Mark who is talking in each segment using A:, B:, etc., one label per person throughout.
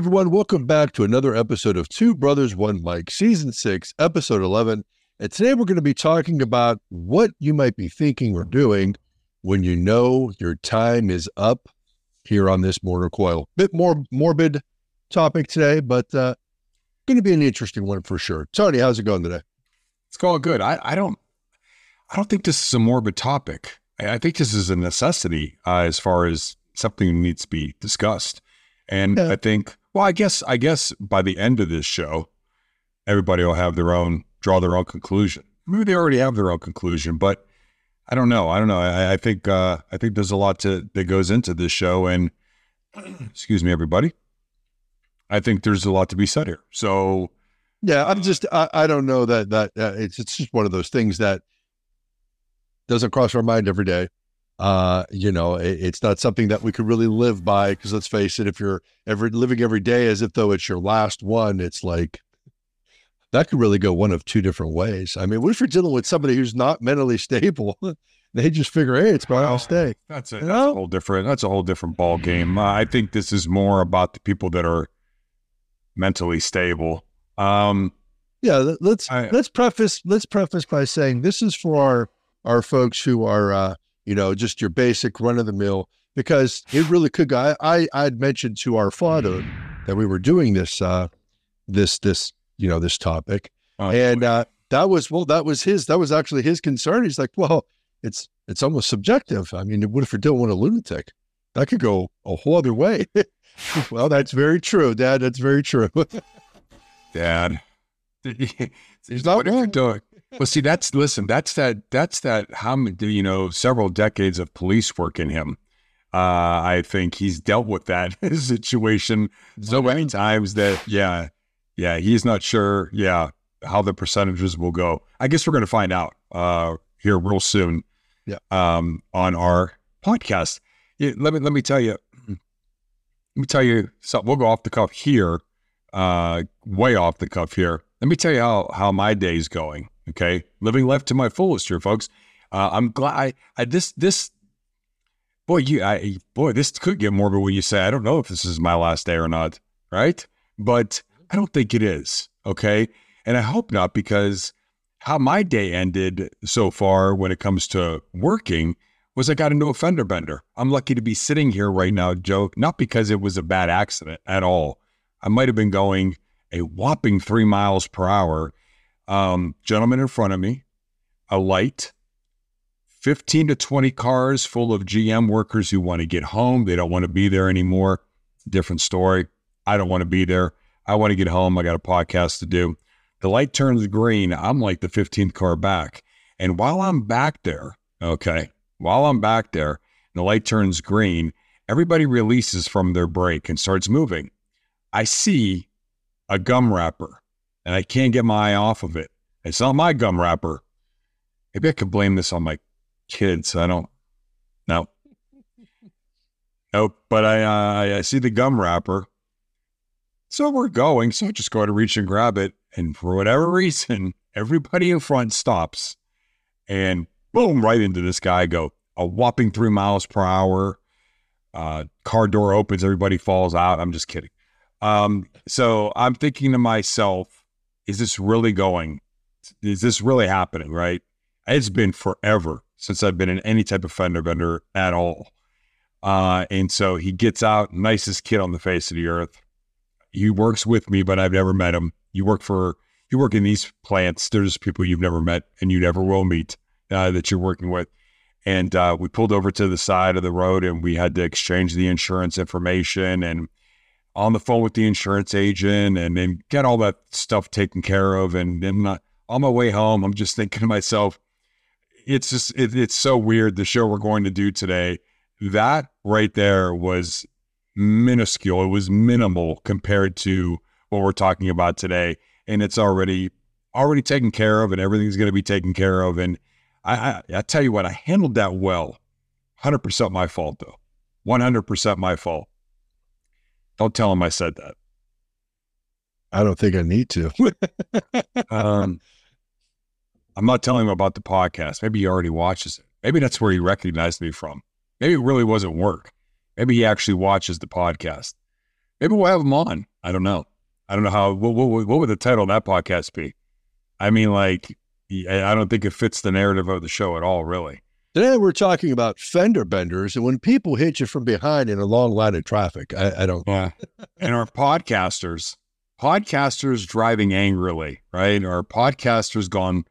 A: everyone. Welcome back to another episode of Two Brothers, One Mic, Season 6, Episode 11. And today we're going to be talking about what you might be thinking or doing when you know your time is up here on this mortar coil. Bit more morbid topic today, but uh, going to be an interesting one for sure. Tony, how's it going today?
B: It's going good. I, I don't I don't think this is a morbid topic. I, I think this is a necessity uh, as far as something needs to be discussed. And
A: Yeah.
B: I think, well, I guess I guess by the end of this show, everybody will have their own draw their own conclusion. Maybe they already have their own conclusion, but I don't know. I don't know. I, I think uh, I think there's a lot to that goes into this show, and excuse me, everybody. I think there's a lot to be said here. So
A: Yeah, I'm just I, I don't know that that uh, it's it's just one of those things that doesn't cross our mind every day. Uh, you know, it, it's not something that we could really live by because let's face it, if you're ever living every day as if though it's your last one, it's like that could really go one of two different ways. I mean, what if you're dealing with somebody who's not mentally stable? they just figure, hey, it's my last day.
B: That's a,
A: You
B: that's a whole different. That's a whole different ball game. Uh, I think this is more about the people that are mentally stable. Um,
A: Yeah, let- let's
B: I-
A: let's preface let's preface by saying this is for our our folks who are uh, you know just your basic run of the mill because it really could go. I, I I'd mentioned to our father that we were doing this uh this this you know this topic
B: uh,
A: and uh that was well that was his that was actually his concern. He's like, well, it's it's almost subjective. I mean, what if you're dealing with a lunatic? That could go a whole other way. well, that's very true, Dad. That's very true.
B: Dad,
A: He's not
B: what if you're doing? Well, see, that's listen. That's that. That's that. How many? You know, several decades of police work in him. Uh, I think he's dealt with that situation so many times that yeah, yeah, he's not sure. Yeah, how the percentages will go. I guess we're going to find out uh, here real soon.
A: Yeah.
B: Um, on our podcast. Yeah, let me let me tell you. Let me tell you something. We'll go off the cuff here, uh, way off the cuff here. Let me tell you how how my day's going. Okay, living life to my fullest here, folks. Uh, I'm glad. I, I this this boy, you I boy, this could get morbid when you say I don't know if this is my last day or not, right? But I don't think it is. Okay, and I hope not because how my day ended so far when it comes to working was I got into a fender bender. I'm lucky to be sitting here right now, Joe, not because it was a bad accident at all. I might have been going a whopping three miles per hour. Um, gentleman in front of me, a light, 15 to 20 cars full of GM workers who want to get home. They don't want to be there anymore. Different story. I don't want to be there. I want to get home. I got a podcast to do. The light turns green. I'm like the 15th car back. And while I'm back there, okay, while I'm back there, and the light turns green, everybody releases from their brake and starts moving. I see a gum wrapper and I can't get my eye off of it. It's not my gum wrapper. Maybe I could blame this on my kids. I don't know. Nope. But I, uh, I see the gum wrapper. So we're going. So I just go to reach and grab it. And for whatever reason, everybody in front stops and boom, right into this guy I go a whopping three miles per hour. Uh, car door opens, everybody falls out. I'm just kidding. Um, so I'm thinking to myself, is this really going? Is this really happening? Right? It's been forever since I've been in any type of fender bender at all. Uh, and so he gets out, nicest kid on the face of the earth. He works with me, but I've never met him. You work for, you work in these plants. There's people you've never met and you never will meet uh, that you're working with. And uh, we pulled over to the side of the road and we had to exchange the insurance information and on the phone with the insurance agent and then get all that stuff taken care of. And then on my way home, I'm just thinking to myself, it's just, it, it's so weird. The show we're going to do today, that right there was minuscule. It was minimal compared to what we're talking about today. And it's already, already taken care of and everything's going to be taken care of. And I, I, I tell you what, I handled that well. 100% my fault, though. 100% my fault. Don't tell him I said that.
A: I don't think I need to.
B: Um, I'm not telling him about the podcast. Maybe he already watches it. Maybe that's where he recognized me from. Maybe it really wasn't work. Maybe he actually watches the podcast. Maybe we'll have him on. I don't know. I don't know how. What, what, what would the title of that podcast be? I mean, like, I don't think it fits the narrative of the show at all, really.
A: Today we're talking about fender benders and when people hit you from behind in a long line of traffic. I, I don't.
B: Yeah. and our podcasters, podcasters driving angrily, right? Our podcasters gone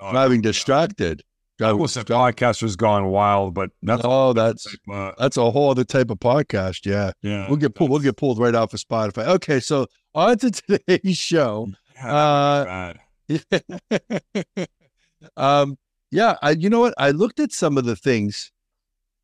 A: uh, driving distracted.
B: Driving I podcasters gone wild, but
A: that's oh, that's uh, that's a whole other type of podcast. Yeah,
B: yeah.
A: We'll get pulled. We'll get pulled right off of Spotify. Okay, so on to today's show.
B: Yeah,
A: uh, um, yeah, I, you know what? I looked at some of the things.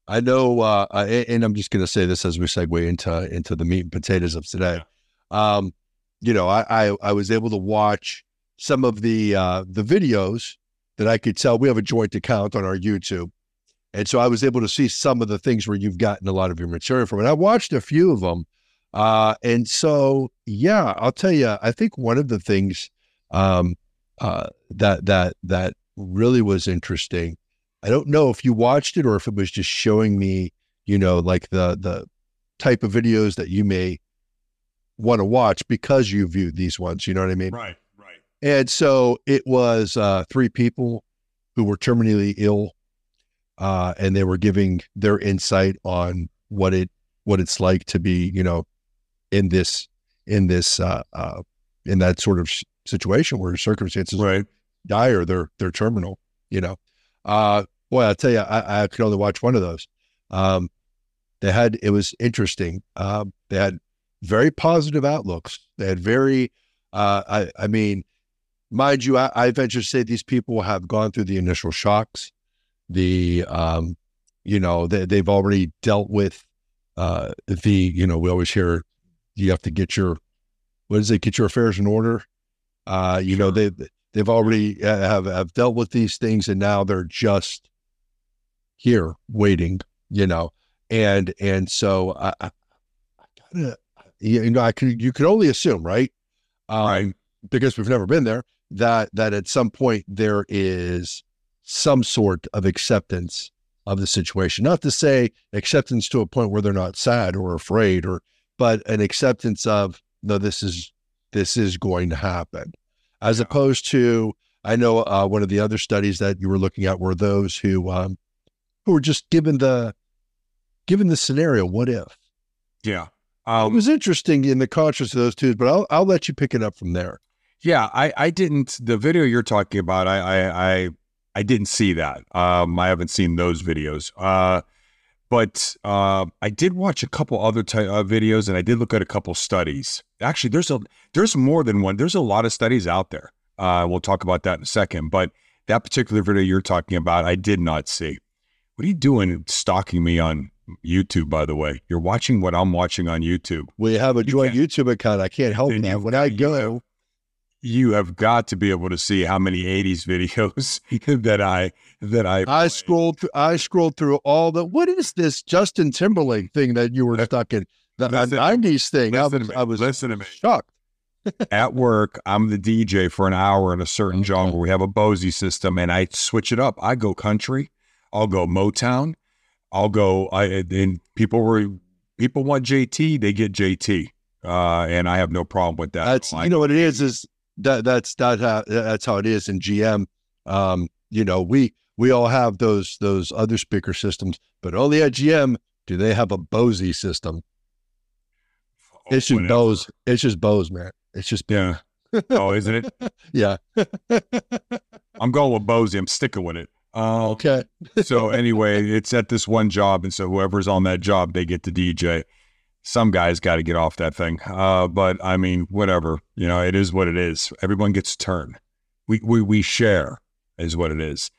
A: I know, uh, and I'm just going to say this as we segue into into the meat and potatoes of today. Um, you know, I, I, I was able to watch some of the uh, the videos that I could tell. We have a joint account on our YouTube, and so I was able to see some of the things where you've gotten a lot of your material from. And I watched a few of them, uh, and so yeah, I'll tell you. I think one of the things um, uh, that that that really was interesting. I don't know if you watched it or if it was just showing me, you know, like the the type of videos that you may want to watch because you viewed these ones. You know what I mean?
B: Right, right.
A: And so it was uh, three people who were terminally ill, uh, and they were giving their insight on what it what it's like to be, you know, in this in this uh, uh in that sort of situation where circumstances
B: right
A: dire. They're they're terminal. You know, uh, boy, I tell you, I, I could only watch one of those. Um, they had it was interesting. Um, they had very positive outlooks. They had very, uh, I, I mean, mind you, I, I venture to say these people have gone through the initial shocks. The, um, you know, they, they've already dealt with uh, the, you know, we always hear you have to get your, what is it, get your affairs in order. Uh, you sure. know, they They've already uh, have have dealt with these things, and now they're just here waiting. You know, and and so I, I, gotta, you know, I could you could only assume, right?
B: Um, right.
A: Because we've never been there. That that at some point there is some sort of acceptance of the situation. Not to say acceptance to a point where they're not sad or afraid, or but an acceptance of no, this is this is going to happen as yeah. opposed to I know uh, one of the other studies that you were looking at were those who um, who were just given the given the scenario. What if?
B: Yeah,
A: um, it was interesting in the contrast of those two, but I'll I'll let you pick it up from there.
B: Yeah, I I didn't the video you're talking about. I I I, I didn't see that. Um, I haven't seen those videos. Uh, but uh, I did watch a couple other ty- uh, videos, and I did look at a couple studies. Actually, there's a there's more than one. There's a lot of studies out there. Uh, we'll talk about that in a second. But that particular video you're talking about, I did not see. What are you doing stalking me on YouTube? By the way, you're watching what I'm watching on YouTube.
A: We have a joint YouTube account. I can't help that. When I go,
B: you have got to be able to see how many 80s videos that I that I
A: I scrolled through I scrolled through all the what is this Justin Timberlake thing that you were stuck in? The listen, 90s thing. I was, I was
B: listen to me.
A: shocked.
B: At work I'm the DJ for an hour in a certain genre. We have a Bose system and I switch it up. I go country I'll go Motown I'll go I and people were people want JT they get JT uh, and I have no problem with that.
A: That's you know what it is is that that's that how, that's how it is in GM. Um, you know, we we all have those those other speaker systems, but only at GM do they have a Bose system. Oh, it's just whatever. Bose. It's just Bose, man. It's just
B: yeah. oh, isn't it?
A: yeah.
B: I'm going with Bose. I'm sticking with it.
A: Uh, okay.
B: so anyway, it's at this one job, and so whoever's on that job, they get the DJ some guys got to get off that thing. Uh, but I mean, whatever. You know, it is what it is. Everyone gets a turn. We we we share is what it is.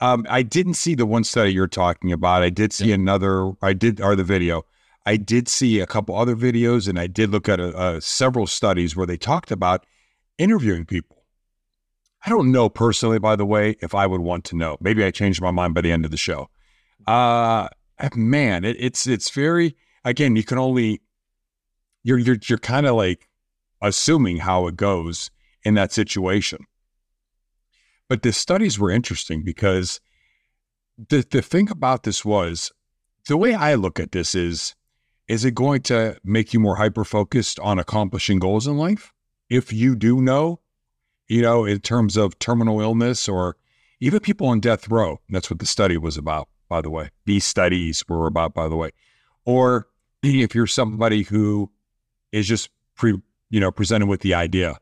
B: Um, I didn't see the one study you're talking about. I did see yeah. another. I did or the video. I did see a couple other videos, and I did look at a, a, several studies where they talked about interviewing people. I don't know personally, by the way, if I would want to know. Maybe I changed my mind by the end of the show. Uh, man, it, it's it's very again, you can only you're you're you're kind of like assuming how it goes in that situation. But the studies were interesting because the the thing about this was the way I look at this is is it going to make you more hyper focused on accomplishing goals in life? If you do know, you know, in terms of terminal illness or even people on death row, that's what the study was about, by the way. These studies were about, by the way. Or if you're somebody who is just pre, you know, presented with the idea,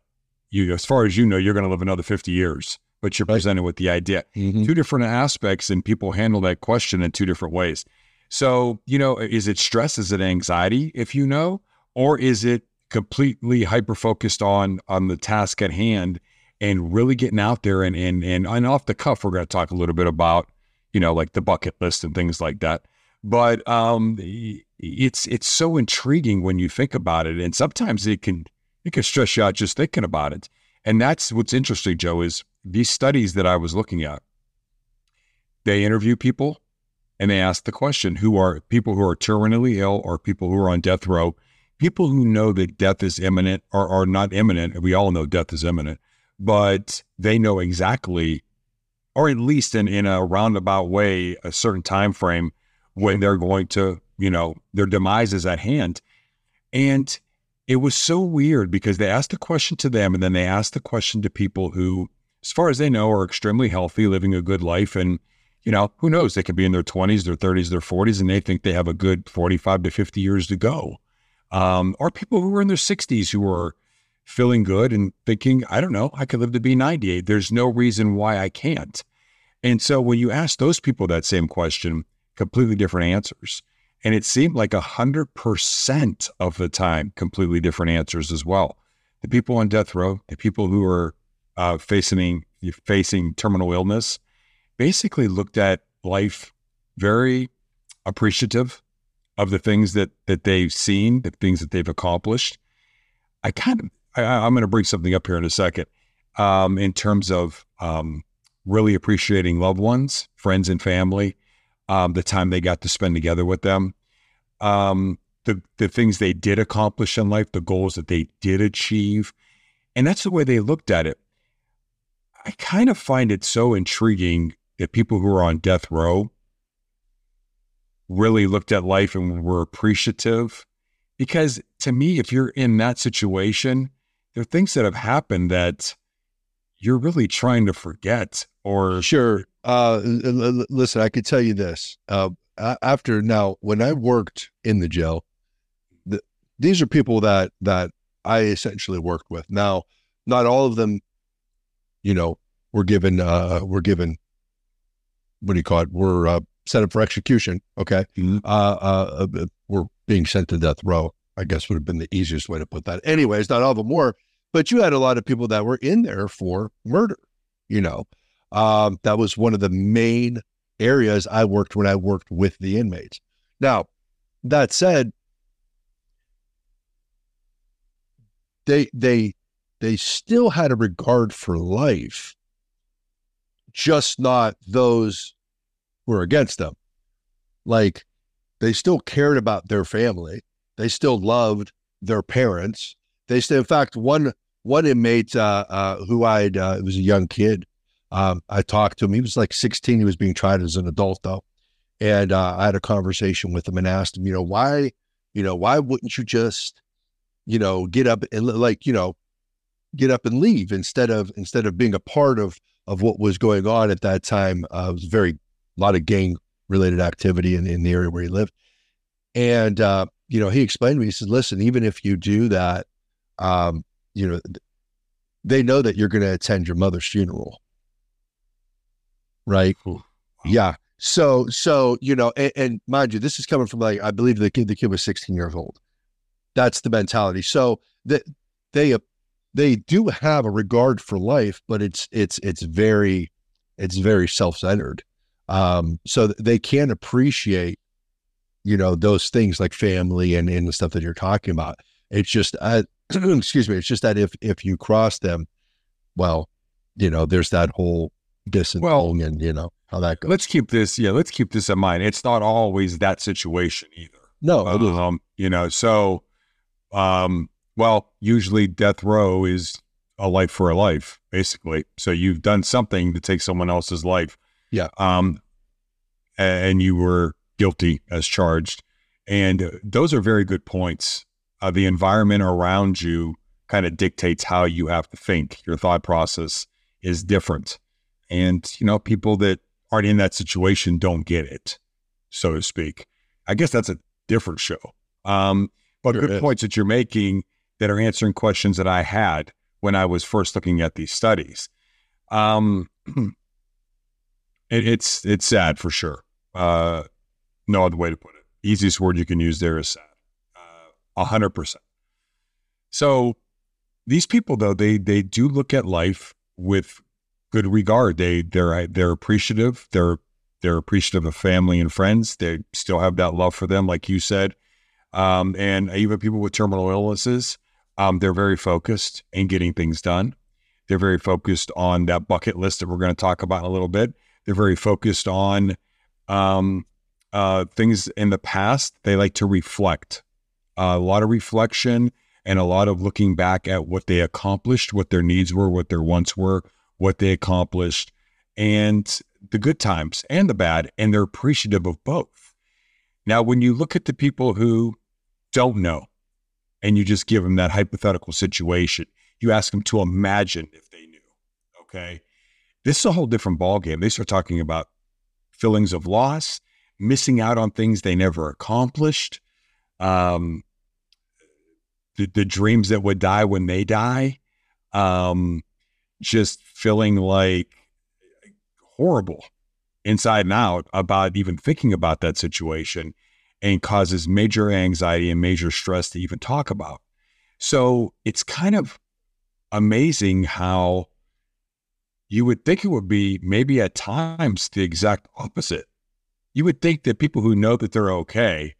B: you, as far as you know, you're going to live another 50 years, but you're right. presented with the idea. Mm-hmm. Two different aspects, and people handle that question in two different ways. So, you know, is it stress? Is it anxiety, if you know, or is it completely hyper focused on on the task at hand and really getting out there and and and, and off the cuff, we're going to talk a little bit about, you know, like the bucket list and things like that. But um, it's it's so intriguing when you think about it, and sometimes it can it can stress you out just thinking about it. And that's what's interesting, Joe, is these studies that I was looking at. They interview people and they ask the question who are people who are terminally ill or people who are on death row, people who know that death is imminent or are not imminent. We all know death is imminent, but they know exactly, or at least in, in a roundabout way, a certain time frame when they're going to, you know, their demise is at hand. And it was so weird because they asked the question to them and then they asked the question to people who, as far as they know, are extremely healthy, living a good life and you know, who knows? They could be in their 20s, their 30s, their 40s, and they think they have a good 45 to 50 years to go. Um, or people who are in their 60s who are feeling good and thinking, I don't know, I could live to be 98. There's no reason why I can't. And so when you ask those people that same question, completely different answers. And it seemed like 100% of the time, completely different answers as well. The people on death row, the people who are uh, facing, facing terminal illness, basically looked at life very appreciative of the things that that they've seen, the things that they've accomplished. I kind of I, am going to bring something up here in a second um, in terms of um, really appreciating loved ones, friends, and family, um, the time they got to spend together with them, um, the the things they did accomplish in life, the goals that they did achieve, and that's the way they looked at it. I kind of find it so intriguing that people who are on death row really looked at life and were appreciative. Because to me, if you're in that situation, there are things that have happened that you're really trying to forget or.
A: Sure. Uh, listen, I could tell you this. Uh, after now, when I worked in the jail, the, these are people that that I essentially worked with. Now, not all of them, you know, were given uh, were given what do you call it? We're uh, set up for execution. Okay. Mm-hmm. Uh, uh, uh, we're being sent to death row, I guess would have been the easiest way to put that. Anyways, not all of them were, but you had a lot of people that were in there for murder, you know. Um, that was one of the main areas I worked when I worked with the inmates. Now, that said, they they they still had a regard for life just not those who were against them. Like they still cared about their family. They still loved their parents. They still, in fact, one one inmate uh, uh, who I'd uh, was a young kid. Um, I talked to him. He was like 16. He was being tried as an adult though, and uh, I had a conversation with him and asked him, you know, why, you know, why wouldn't you just, you know, get up and like, you know, get up and leave instead of instead of being a part of of what was going on at that time. Uh, it was very a lot of gang related activity in, in the area where he lived. And uh, you know, he explained to me, he said, listen, even if you do that, um, you know, they know that you're going to attend your mother's funeral. Right. Ooh, wow. Yeah. So, so, you know, and, and, mind you, this is coming from like, I believe the kid, the kid was 16 years old. That's the mentality. So that they, they do have a regard for life, but it's it's it's very it's very self-centered. Um, so they can appreciate, you know, those things like family and, and the stuff that you're talking about. It's just, uh, excuse me, it's just that if if you cross them, well, you know, there's that whole distance well, and you know how that goes.
B: Let's keep this, yeah, let's keep this in mind. It's not always that situation either.
A: No,
B: um, you know, so um, well, usually death row is a life for a life, basically. So you've done something to take someone else's life.
A: Yeah.
B: Um, and you were guilty as charged. And those are very good points. Uh, the environment around you kind of dictates how you have to think. Your thought process is different. And, you know, people that aren't in that situation don't get it, so to speak. I guess that's a different show. Um, but sure, good yeah. points that you're making that are answering questions that I had when I was first looking at these studies. Um, it, it's it's sad for sure. Uh, no other way to put it. Easiest word you can use there is sad. Uh, a hundred percent. So these people, though, they they do look at life with good regard. They they're they're appreciative. They're they're appreciative of family and friends. They still have that love for them, like you said. Um, and even people with terminal illnesses, um, they're very focused in getting things done. They're very focused on that bucket list that we're going to talk about in a little bit. They're very focused on um, uh, things in the past. They like to reflect. A lot of reflection and a lot of looking back at what they accomplished, what their needs were, what their wants were, what they accomplished, and the good times and the bad, and they're appreciative of both. Now, when you look at the people who don't know and you just give them that hypothetical situation, you ask them to imagine if they knew. Okay. This is a whole different ballgame. They start talking about feelings of loss, missing out on things they never accomplished, um, the, the dreams that would die when they die, um, just feeling like horrible inside and out about even thinking about that situation and causes major anxiety and major stress to even talk about. So it's kind of amazing how you would think it would be maybe at times the exact opposite. You would think that people who know that they're okay,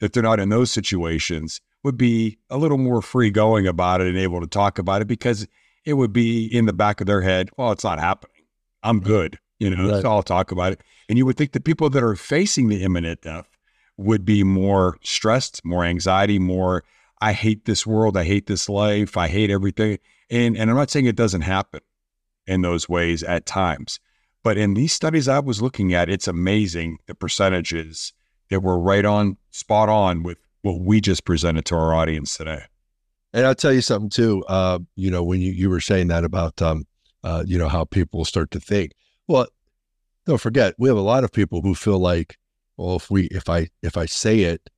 B: that they're not in those situations, would be a little more free going about it and able to talk about it because it would be in the back of their head, well, it's not happening. I'm good. You know, right. so I'll talk about it. And you would think the people that are facing the imminent death would be more stressed, more anxiety, more, I hate this world. I hate this life. I hate everything. And, and I'm not saying it doesn't happen in those ways at times. But in these studies I was looking at, it's amazing the percentages that were right on, spot on with what we just presented to our audience today.
A: And I'll tell you something too. Uh, you know, when you, you were saying that about, um, uh, you know, how people start to think. Well, don't forget, we have a lot of people who feel like, well, if we, if I, if I say it,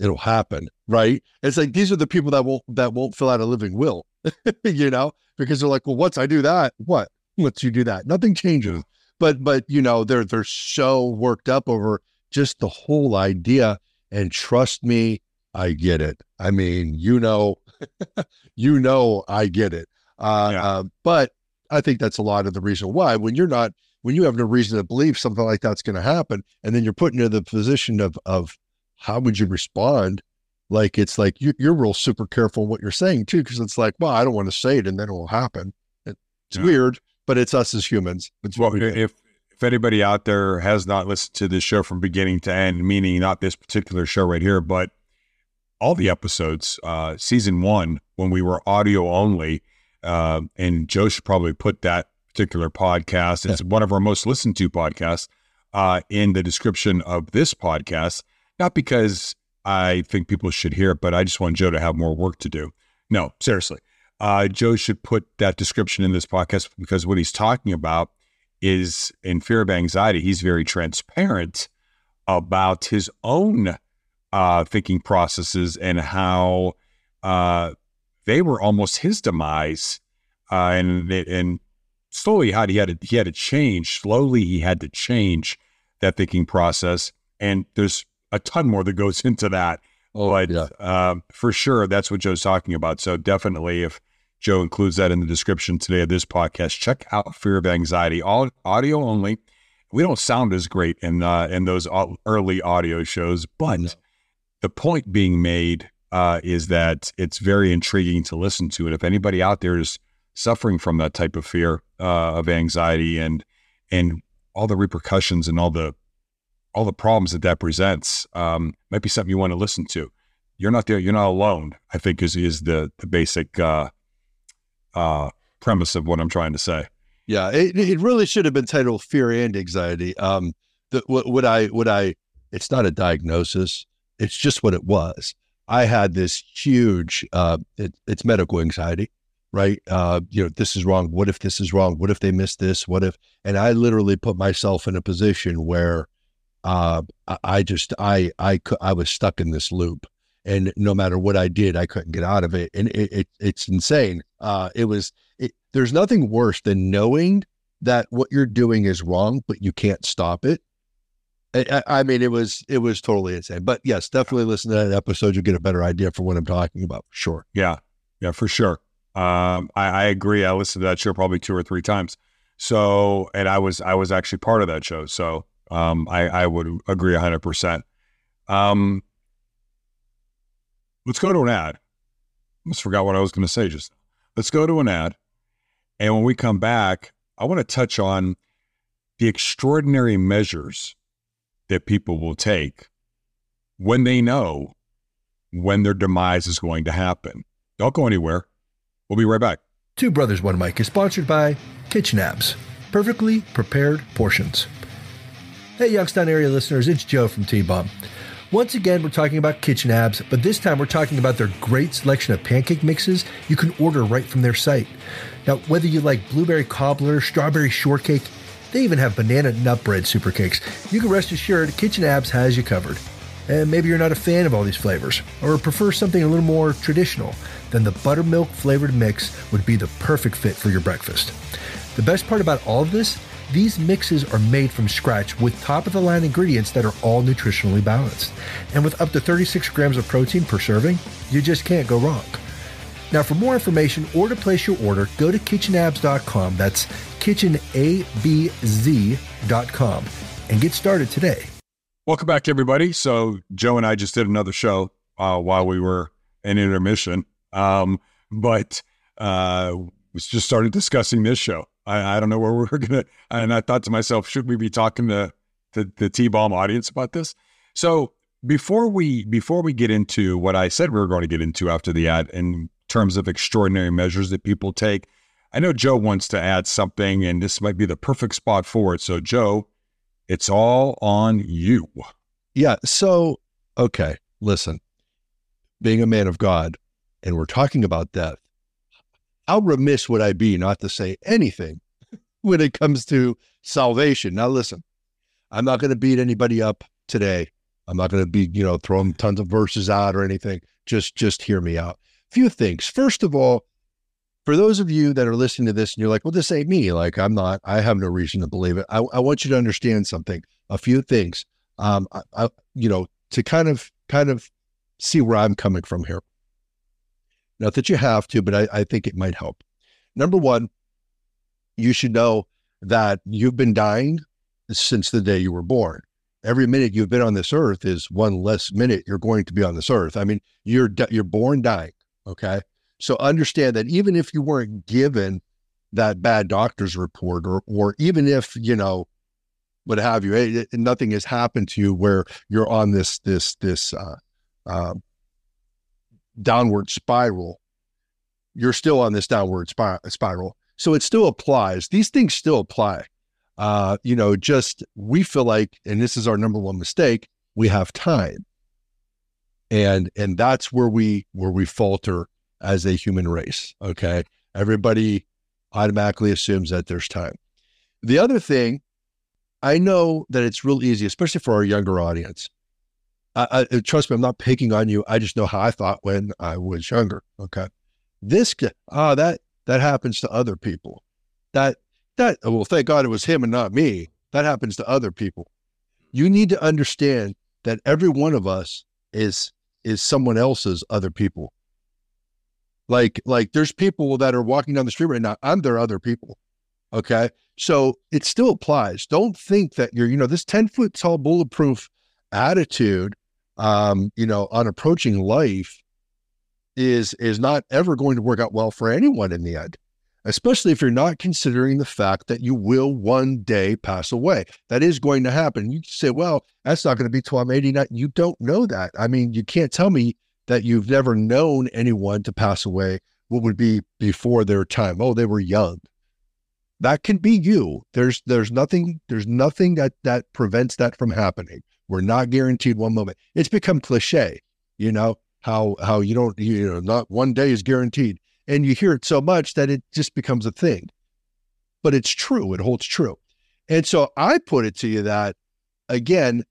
A: it'll happen, right? It's like these are the people that won't that won't fill out a living will, you know, because they're like, well, once I do that, what? Once you do that, nothing changes. But but you know, they're they're so worked up over just the whole idea. And trust me, I get it. I mean, you know, you know, I get it. Uh, yeah. uh, but I think that's a lot of the reason why when you're not when you have no reason to believe something like that's going to happen, and then you're put into the position of of how would you respond? Like it's like you, are real super careful what you're saying too, because it's like, well, I don't want to say it, and then it will happen. It's yeah. weird, but it's us as humans. It's
B: well, if if anybody out there has not listened to this show from beginning to end, meaning not this particular show right here, but all the episodes, uh, season one, when we were audio only, uh, and Joe should probably put that particular podcast. It's yeah. one of our most listened to podcasts uh, in the description of this podcast. Not because I think people should hear it, but I just want Joe to have more work to do. No, seriously. Uh, Joe should put that description in this podcast because what he's talking about is in fear of anxiety. He's very transparent about his own uh, thinking processes and how uh, they were almost his demise. Uh, and and slowly, how he had to he had to change. Slowly, he had to change that thinking process. And there's a ton more that goes into that. Oh, but yeah. Um, for sure, that's what Joe's talking about. So definitely, if Joe includes that in the description today of this podcast, check out Fear of Anxiety, all audio only. We don't sound as great in uh, in those early audio shows, but no. the point being made uh, is that it's very intriguing to listen to. And if anybody out there is suffering from that type of fear uh, of anxiety and and all the repercussions and all the all the problems that that presents um, might be something you want to listen to. You're not there. You're not alone. I think is is the the basic uh, uh, premise of what I'm trying to say.
A: Yeah, it, it really should have been titled "Fear and Anxiety." Um, the, what, what I what I it's not a diagnosis. it's just what it was. I had this huge, uh, it, it's medical anxiety, right? Uh, you know, this is wrong. What if this is wrong? What if they miss this? What if? And I literally put myself in a position where uh, I just, I, I, I was stuck in this loop and no matter what I did, I couldn't get out of it. And it, it it's insane. Uh, it was it, there's nothing worse than knowing that what you're doing is wrong, but you can't stop it. I, I, mean, it was it was totally insane. But yes, definitely listen to that episode. You'll get a better idea for what I'm talking about. Sure.
B: Yeah, yeah, for sure. Um, I, I agree. I listened to that show probably two or three times. So, and I was I was actually part of that show. So, um, I I would agree hundred percent. Um, let's go to an ad. I almost forgot what I was going to say just. Let's go to an ad, and when we come back, I want to touch on the extraordinary measures that people will take when they know when their demise is going to happen. Don't go anywhere. We'll be right back.
C: Two Brothers One Mic is sponsored by KitchenAbz, perfectly prepared portions. Hey, Youngstown area listeners, it's Joe from TBOM. Once again, we're talking about KitchenAbz, but this time we're talking about their great selection of pancake mixes you can order right from their site. Now, whether you like blueberry cobbler, strawberry shortcake, they even have banana nut bread super cakes. You can rest assured KitchenAbz has you covered. And maybe you're not a fan of all these flavors, or prefer something a little more traditional, then the buttermilk flavored mix would be the perfect fit for your breakfast. The best part about all of this, these mixes are made from scratch with top of the line ingredients that are all nutritionally balanced. And with up to 36 grams of protein per serving, you just can't go wrong. Now, for more information or to place your order, go to kitchenabz.com. That's kitchenabz.com and get started today.
B: Welcome back, everybody. So, Joe and I just did another show uh, while we were in intermission, um, but uh, we just started discussing this show. I, I don't know where we're to, and I thought to myself, should we be talking to, to the TBOM audience about this? So, before we before we get into what I said we were going to get into after the ad in terms of extraordinary measures that people take, I know Joe wants to add something, and this might be the perfect spot for it. So, Joe, it's all on you.
A: Yeah. So, okay, listen, being a man of God, and we're talking about death, how remiss would I be not to say anything when it comes to salvation? Now, listen, I'm not going to beat anybody up today. I'm not going to be, you know, throwing tons of verses out or anything. Just, just hear me out. Few things. First of all, for those of you that are listening to this and you're like, well, this ain't me. Like, I'm not, I have no reason to believe it. I, I want you to understand something, a few things, um, I, I, you know, to kind of, kind of see where I'm coming from here. Not that you have to, but I, I think it might help. Number one, you should know that you've been dying since the day you were born. Every minute you've been on this earth is one less minute you're going to be on this earth. I mean, you're you're born dying. Okay, so understand that even if you weren't given that bad doctor's report, or or even if you know what have you, it, it, nothing has happened to you where you're on this this this uh, uh, downward spiral, you're still on this downward spiral. So it still applies. These things still apply. Uh, you know, just we feel like, and this is our number one mistake, we have time. And and that's where we where we falter as a human race. Okay. Everybody automatically assumes that there's time. The other thing, I know that it's real easy, especially for our younger audience. I, I, trust me, I'm not picking on you. I just know how I thought when I was younger. Okay. This, ah, oh, that, that happens to other people. That, that, well, thank God it was him and not me. That happens to other people. You need to understand that every one of us is, is someone else's other people. Like, like there's people that are walking down the street right now. I'm their other people. Okay. So it still applies. Don't think that you're, you know, this 10 foot tall bulletproof attitude, um, you know, on approaching life is, is not ever going to work out well for anyone in the end, especially if you're not considering the fact that you will one day pass away. That is going to happen. You say, well, that's not going to be till I'm 89. You don't know that. I mean, you can't tell me that you've never known anyone to pass away what would be before their time. Oh, they were young. That can be you. There's there's nothing there's nothing that that prevents that from happening. We're not guaranteed one moment. It's become cliche, you know, how how you don't you know not one day is guaranteed. And you hear it so much that it just becomes a thing. But it's true, it holds true. And so I put it to you that again,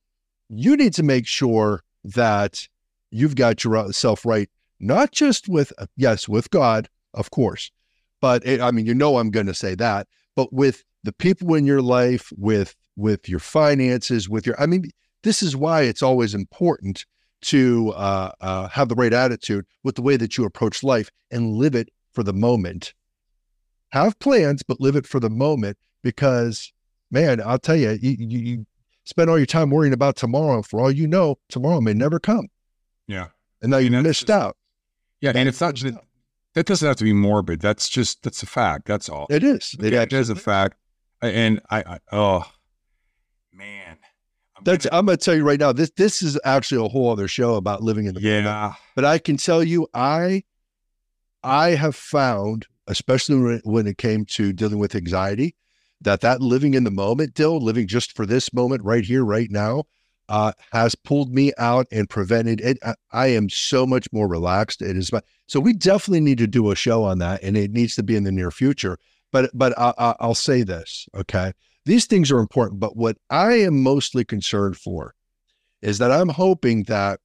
A: you need to make sure that you've got yourself right, not just with, yes, with God, of course, but it, I mean, you know, I'm going to say that, but with the people in your life, with, with your finances, with your, I mean, this is why it's always important to uh, uh, have the right attitude with the way that you approach life and live it for the moment. Have plans, but live it for the moment because, man, I'll tell you, you, you spend all your time worrying about tomorrow. For all you know, tomorrow may never come.
B: Yeah.
A: And now you missed
B: just,
A: out.
B: Yeah. And it's not just, that doesn't have to be morbid. That's just, that's a fact. That's all.
A: It is.
B: It, it is a fact. And I, I oh, man.
A: I'm That's gonna, I'm gonna tell you right now. This this is actually a whole other show about living in the
B: yeah. Moment.
A: But I can tell you, I I have found, especially when it came to dealing with anxiety, that that living in the moment, Dill, living just for this moment right here, right now, uh, has pulled me out and prevented it. I, I, am so much more relaxed. It is so we definitely need to do a show on that, and it needs to be in the near future. But but I, I, I'll say this, okay? These things are important, but what I am mostly concerned for is that I'm hoping that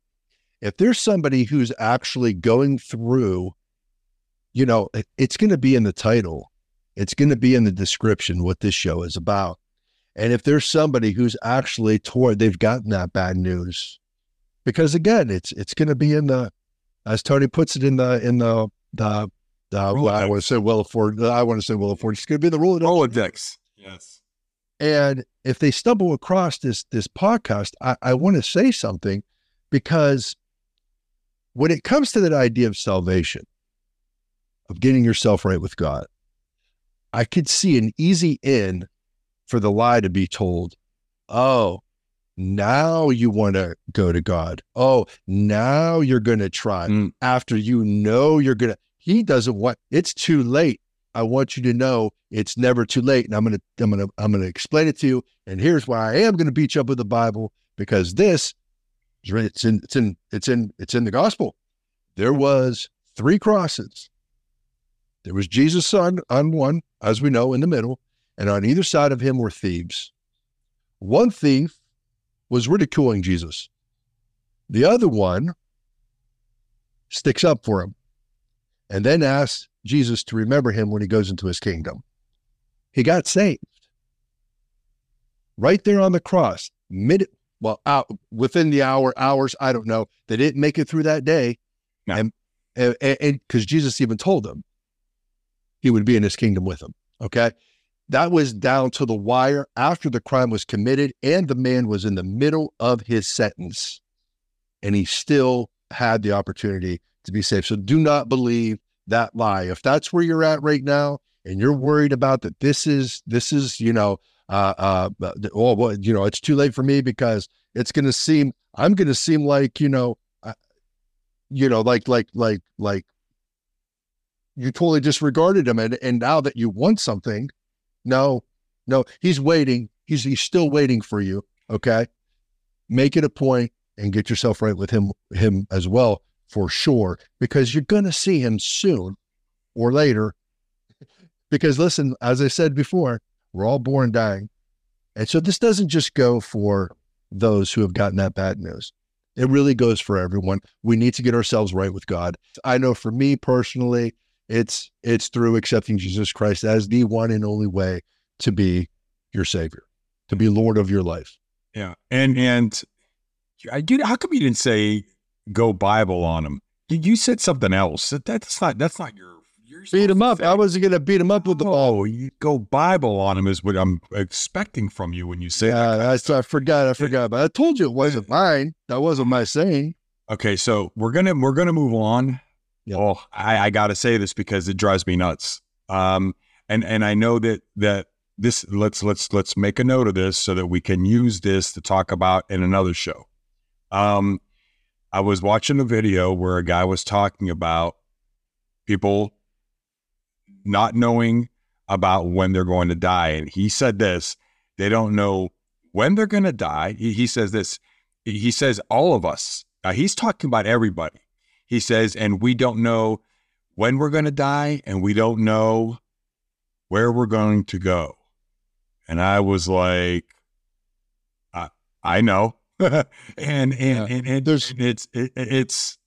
A: if there's somebody who's actually going through, you know, it's going to be in the title it's going to be in the description what this show is about. And if there's somebody who's actually toward they've gotten that bad news, because again, it's it's going to be in the, as Tony puts it in the in the the, the well, I want to say well afford I want to say well afford it's going to be the Rolodex.
B: Rolodex. Yes.
A: And if they stumble across this this podcast, I, I want to say something because when it comes to that idea of salvation, of getting yourself right with God, I could see an easy end for the lie to be told, oh, now you want to go to God. Oh, now you're going to try mm. after you know you're going to. He doesn't want it's too late. I want you to know it's never too late. And I'm going to, I'm to, I'm to explain it to you. And here's why I am going to beat you up with the Bible because this, it's in, it's in, it's in, it's in the gospel. There was three crosses there was Jesus on, on one, as we know, in the middle, and on either side of him were thieves. One thief was ridiculing Jesus. The other one sticks up for him and then asks Jesus to remember him when he goes into his kingdom. He got saved right there on the cross, mid well, out within the hour, hours, I don't know. They didn't make it through that day. No. And and because Jesus even told them, he would be in his kingdom with him. Okay. That was down to the wire after the crime was committed and the man was in the middle of his sentence and he still had the opportunity to be saved. So do not believe that lie. If that's where you're at right now and you're worried about that, this is, this is, you know, uh, uh, oh, well, you know, it's too late for me because it's going to seem, I'm going to seem like, you know, uh, you know, like, like, like, like you totally disregarded him. And, and now that you want something, no, no, he's waiting. He's, he's still waiting for you. Okay. Make it a point and get yourself right with him, him as well for sure, because you're going to see him soon or later. because listen, as I said before, we're all born dying. And so this doesn't just go for those who have gotten that bad news. It really goes for everyone. We need to get ourselves right with God. I know for me personally, it's it's through accepting Jesus Christ as the one and only way to be your savior, to be Lord of your life.
B: Yeah. And and I dude, how come you didn't say go Bible on him? You said something else. That's not that's not your
A: beat him up. Say. I wasn't gonna beat him up with the ball.
B: Oh, you go Bible on him is what I'm expecting from you when you say
A: yeah, that. I, I forgot. I forgot. But I told you it wasn't mine. That wasn't my saying.
B: Okay, so we're gonna we're gonna move on Yep. Oh, I, I got to say this because it drives me nuts. Um, and and I know that that this let's let's let's make a note of this so that we can use this to talk about in another show. Um, I was watching a video where a guy was talking about people not knowing about when they're going to die, and he said this: they don't know when they're going to die. He, he says this: he says all of us. Uh, he's talking about everybody. He says, and we don't know when we're going to die, and we don't know where we're going to go. And I was like, I, I know. and, and,
A: Yeah.
B: and, and,
A: There's-
B: and it's, it, it's,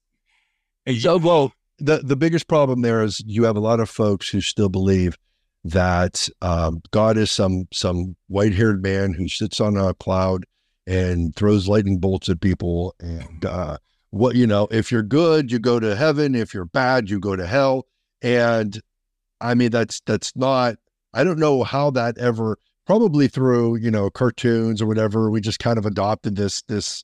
A: So, well, the the biggest problem there is you have a lot of folks who still believe that um, God is some some white haired man who sits on a cloud and throws lightning bolts at people. And uh, what you know, if you're good, you go to heaven. If you're bad, you go to hell. And I mean, that's that's not. I don't know how that ever. Probably through you know cartoons or whatever. We just kind of adopted this this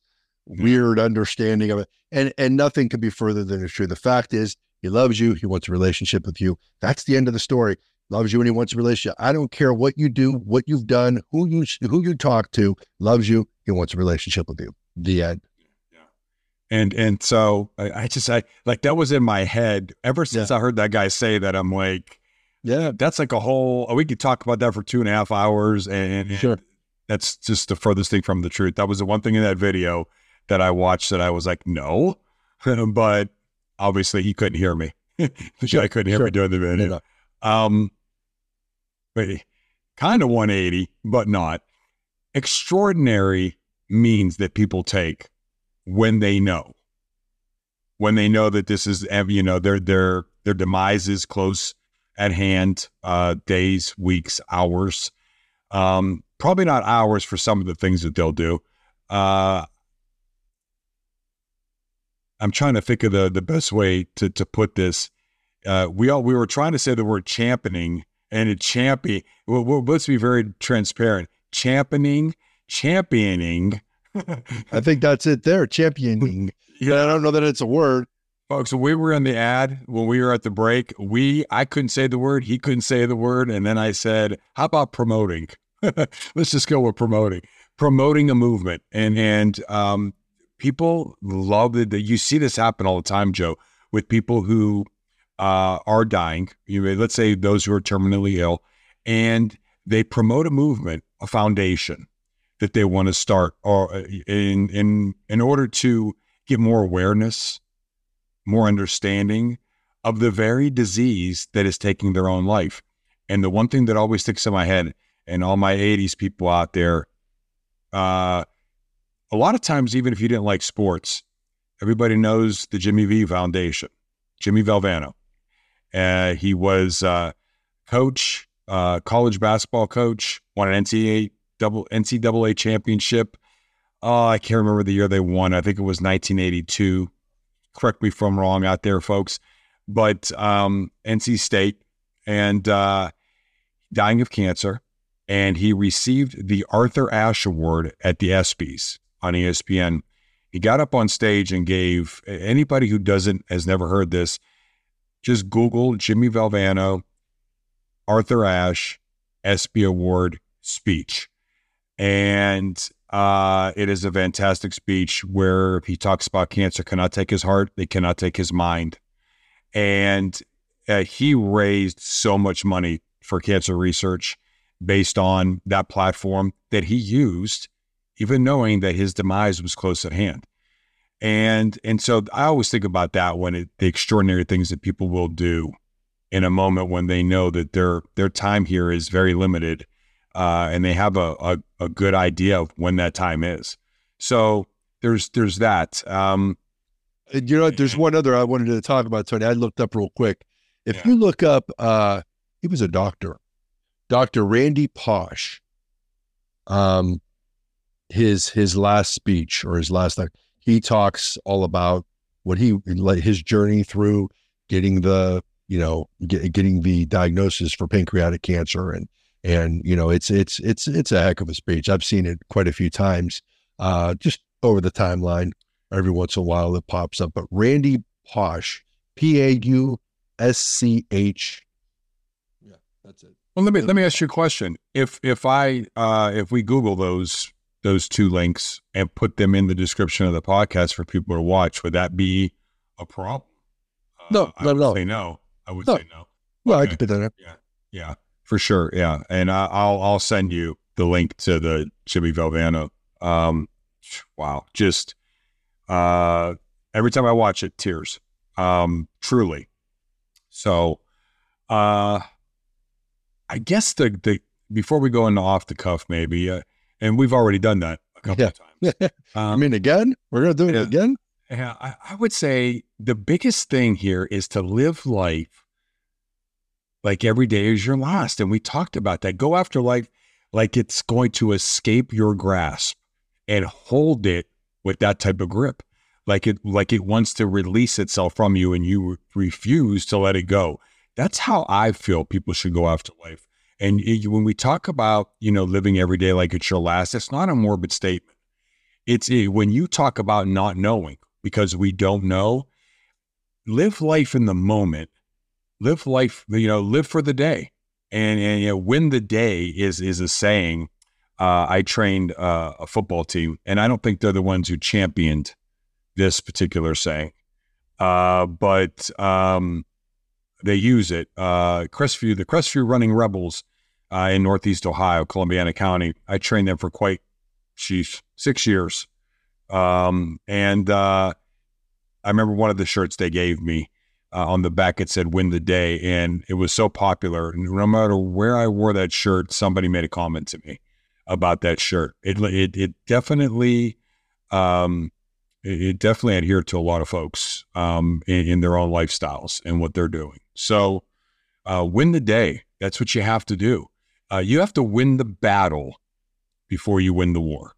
A: mm-hmm. weird understanding of it and and nothing could be further than it's true. The fact is, he loves you. He wants a relationship with you. That's the end of the story. Loves you and he wants a relationship. I don't care what you do, what you've done, who you who you talk to. Loves you. He wants a relationship with you. The end.
B: and and so I, I just I like that was in my head ever since I heard that guy say that. I'm like,
A: Yeah.
B: that's like a whole. We could talk about that for two and a half hours, and,
A: Sure.
B: that's just the furthest thing from the truth. That was the one thing in that video that I watched that I was like, no, but obviously he couldn't hear me.
A: Sure,
B: guy couldn't hear
A: sure.
B: me doing the video.
A: No,
B: Um, but kind of 180, but not. Extraordinary means that people take when they know, when they know that this is, you know, their their their demise is close at hand, uh, days, weeks, hours. Um, probably not hours for some of the things that they'll do. Uh, I'm trying to think of the the best way to to put this uh, we all we were trying to say the word championing and it champion. Well, well, let's be very transparent. Championing, championing.
A: I think that's it there. Championing. Yeah, I don't know that it's a word.
B: Folks, we were in the ad, when we were at the break, we I couldn't say the word, he couldn't say the word, and then I said, "How about promoting? Let's just go with promoting, promoting a movement." And and um, people love it. You see this happen all the time, Joe, with people who uh, are dying. You let's say those who are terminally ill, and they promote a movement, a foundation that they want to start, or uh, in in in order to get more awareness, more understanding of the very disease that is taking their own life. And the one thing that always sticks in my head, and all my 80s people out there, uh, a lot of times, even if you didn't like sports, everybody knows the Jimmy V Foundation, Jimmy Valvano. Uh, he was uh, coach, uh, college basketball coach, won an NCAA double NCAA championship. Oh, I can't remember the year they won. I think it was 1982. Correct me if I'm wrong out there, folks. But um, NC State and uh, dying of cancer, and he received the Arthur Ashe Award at the ESPYS on ESPN. He got up on stage and gave anybody who doesn't has never heard this, just Google Jimmy Valvano, Arthur Ashe, ESPY Award speech. And uh, it is a fantastic speech where he talks about cancer cannot take his heart, they cannot take his mind. And uh, he raised so much money for cancer research based on that platform that he used, even knowing that his demise was close at hand. And and so I always think about that when it, the extraordinary things that people will do in a moment when they know that their their time here is very limited, uh, and they have a, a a good idea of when that time is. So there's there's that. Um,
A: And you know, there's one other I wanted to talk about, Tony. I looked up real quick. If
B: Yeah.
A: you look up, uh, he was a doctor, Dr. Randy Pausch. Um, his his last speech or his last he talks all about what he like his journey through getting the you know get, getting the diagnosis for pancreatic cancer and and you know it's it's it's it's a heck of a speech. I've seen it quite a few times, uh, just over the timeline. Every once in a while it pops up, but Randy Pausch, P A U S C H. Yeah, that's it.
B: well, let me let me ask you a question. If if I uh, if we Google those those two links and put them in the description of the podcast for people to watch, would that be a problem? Uh,
A: No,
B: I
A: not at
B: would
A: all.
B: Say no. I would
A: No.
B: say no.
A: Well, I could put that up.
B: Yeah, yeah, for sure. Yeah, and I, I'll I'll send you the link to the Jimmy Valvano um, wow, just uh, every time I watch it, tears. Um, truly. So, uh, I guess the the before we go into off the cuff, maybe, uh, and we've already done that a couple
A: Yeah.
B: of times.
A: I
B: Um,
A: mean, again, we're gonna do it
B: Yeah.
A: again.
B: yeah, I, I would say the biggest thing here is to live life like every day is your last. And we talked about that. Go after life like it's going to escape your grasp and hold it with that type of grip. Like it like it wants to release itself from you and you refuse to let it go. That's how I feel people should go after life. And when we talk about, you know, living every day like it's your last, it's not a morbid statement. It's a, when you talk about not knowing because we don't know, live life in the moment. Live life, you know, live for the day. And, and you know, win the day is is a saying. Uh, I trained uh, a football team, and I don't think they're the ones who championed this particular saying, uh, but um, they use it. Uh, Crestview, the Crestview Running Rebels uh, in Northeast Ohio, Columbiana County. I trained them for quite, sheesh, six years. Um, and uh, I remember one of the shirts they gave me uh, on the back, it said win the day. And it was so popular. and No matter where I wore that shirt, somebody made a comment to me about that shirt. It, it, it definitely, um, it, it definitely adhered to a lot of folks um, in, in their own lifestyles and what they're doing. So, uh, win the day. That's what you have to do. Uh, you have to win the battle before you win the war.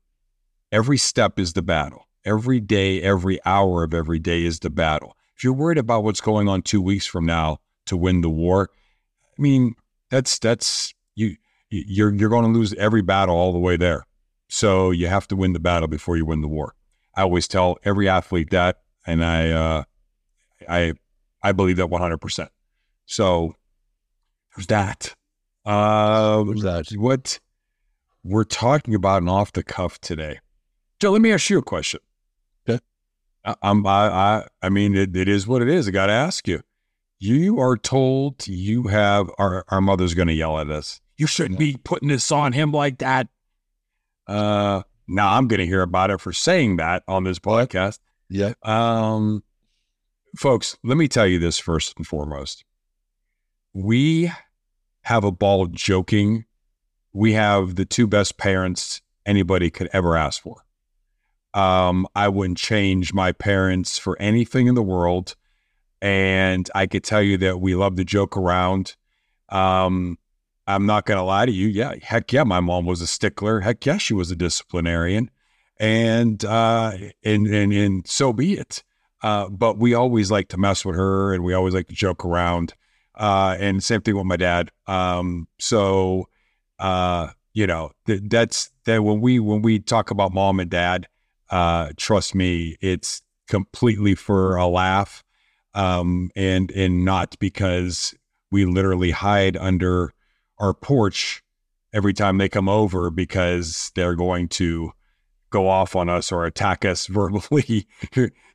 B: Every step is the battle. Every day, every hour of every day is the battle. If you're worried about what's going on two weeks from now to win the war, I mean, that's that's you you're you're going to lose every battle all the way there. So you have to win the battle before you win the war. I always tell every athlete that, and I uh, I I believe that 100. percent So there's that. Uh,
A: Who's that?
B: what we're talking about an off the cuff today. Joe, let me ask you a question. I, I'm, I, I, I mean, it, it is what it is. I got to ask you. You are told you have our, our mother's going to yell at us. You shouldn't be putting this on him like that. Uh, now I'm going to hear about it for saying that on this podcast.
A: Yeah.
B: Um, folks, let me tell you this first and foremost. We have a ball joking. We have the two best parents anybody could ever ask for. Um, I wouldn't change my parents for anything in the world. And I could tell you that we love to joke around. Um, I'm not going to lie to you. Yeah, heck yeah, my mom was a stickler. Heck yeah, she was a disciplinarian, and uh, and and and so be it. Uh, but we always like to mess with her, and we always like to joke around. Uh, and same thing with my dad. Um, so uh, you know th- that's that when we when we talk about mom and dad, uh, trust me, it's completely for a laugh, um, and and not because we literally hide under our porch every time they come over because they're going to go off on us or attack us verbally.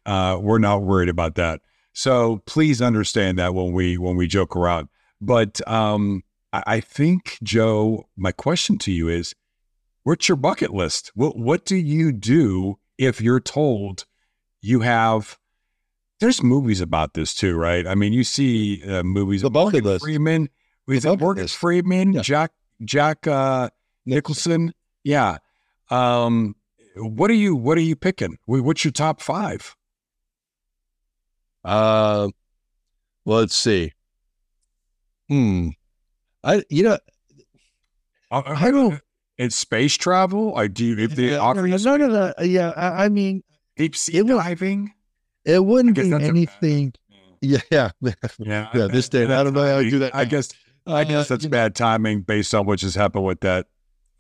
B: uh, we're not worried about that. So please understand that when we when we joke around. But um, I, I think Joe, my question to you is, what's your bucket list? What what do you do if you're told you have? There's movies about this too, right? I mean, you see uh, movies.
A: The bucket
B: Morgan
A: list.
B: Freeman. Was
A: The
B: it Morgan
A: list.
B: Freeman?
A: Yeah.
B: Jack Jack uh, Nicholson? Yeah. Um, what are you What are you picking? What's your top five?
A: Uh, well, let's see. Hmm. I you know I don't-
B: It's space travel. I do. If they
A: yeah,
B: offer you
A: none of that. Yeah, I, I mean,
B: deep sea
A: it will-
B: diving,
A: it wouldn't be anything. Yeah, yeah.
B: yeah,
A: Yeah, this day, I don't know how to do that
B: I
A: now.
B: guess. I guess
A: Uh,
B: that's
A: you know,
B: bad timing based on what just happened with that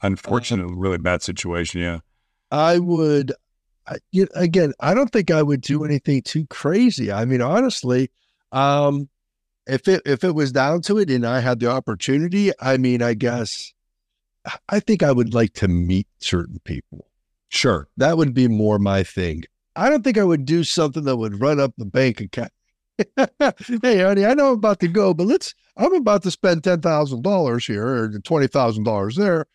B: unfortunate, really bad situation. Yeah.
A: I would. I, you again, I don't think I would do anything too crazy. I mean, honestly, um, if it if it was down to it and I had the opportunity, I mean, I guess I think I would like to meet certain people.
B: Sure.
A: That would be more my thing. I don't think I would do something that would run up the bank account. hey, honey, I know I'm about to go, but let's. I'm about to spend ten thousand dollars here or twenty thousand dollars there.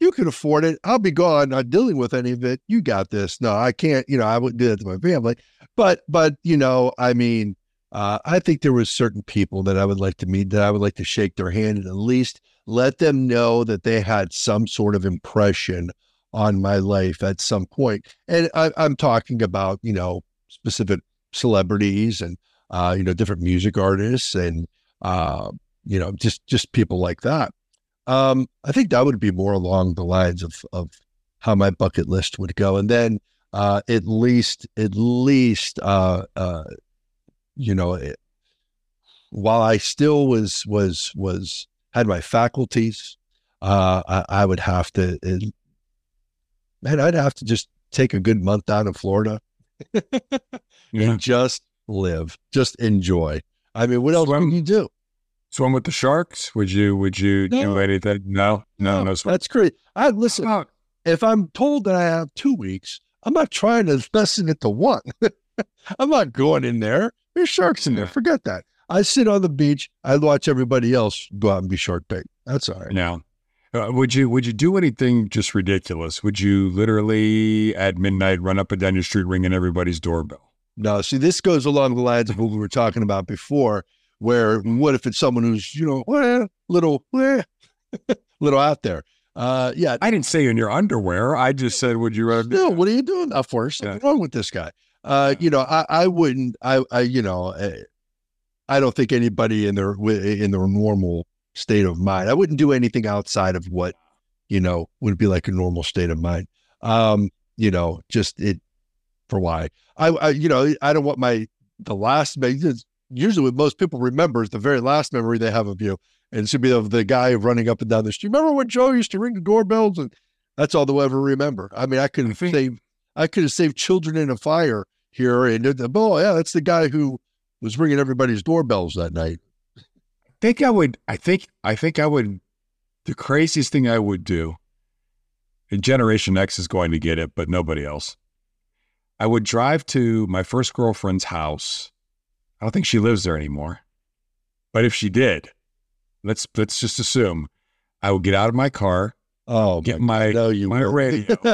A: you can afford it. I'll be gone, not dealing with any of it. You got this. No, I can't. You know, I wouldn't do that to my family. But, but you know, I mean, uh, I think there was certain people that I would like to meet that I would like to shake their hand and at least let them know that they had some sort of impression on my life at some point. And I, am talking about, you know, specific celebrities and, uh, you know, different music artists and, uh, you know, just just people like that. Um, I think that would be more along the lines of of how my bucket list would go, and then uh, at least at least uh, uh, you know, it, while I still was was was had my faculties, uh, I, I would have to, it, man, I'd have to just take a good month down in Florida yeah. and just live, just enjoy. I mean, what else Swim. can you do?
B: swim with the sharks? Would you would you no. do anything? No, no, no. no
A: that's great. I listen. About, if I'm told that I have two weeks, I'm not trying to lessen it to one. I'm not going in there. There's sharks in there. Forget that. I sit on the beach. I watch everybody else go out and be shark bait. That's all right.
B: Now, uh, would you would you do anything just ridiculous? Would you literally at midnight run up and down your street ringing everybody's doorbell?
A: No. See, this goes along the lines of what we were talking about before where what if it's someone who's you know well, little well, little out there uh yeah
B: i didn't say in your underwear i just said would you rather
A: no what are you doing that for something yeah. wrong with this guy uh you know i i wouldn't i i you know I, don't think anybody in their in their normal state of mind i wouldn't do anything outside of what you know would be like a normal state of mind um you know just it for why i, I you know i don't want my the last usually what most people remember is the very last memory they have of you. And it should be of the guy running up and down the street. Remember when Joe used to ring the doorbells? And that's all they'll ever remember. I mean, I could have saved I could have saved children in a fire here. And oh yeah, that's the guy who was ringing everybody's doorbells that night.
B: I think I would I think I think I would the craziest thing I would do, and Generation X is going to get it, but nobody else. I would drive to my first girlfriend's house I don't think she lives there anymore. But if she did, let's let's just assume I would get out of my car.
A: Oh,
B: get my no, you my radio.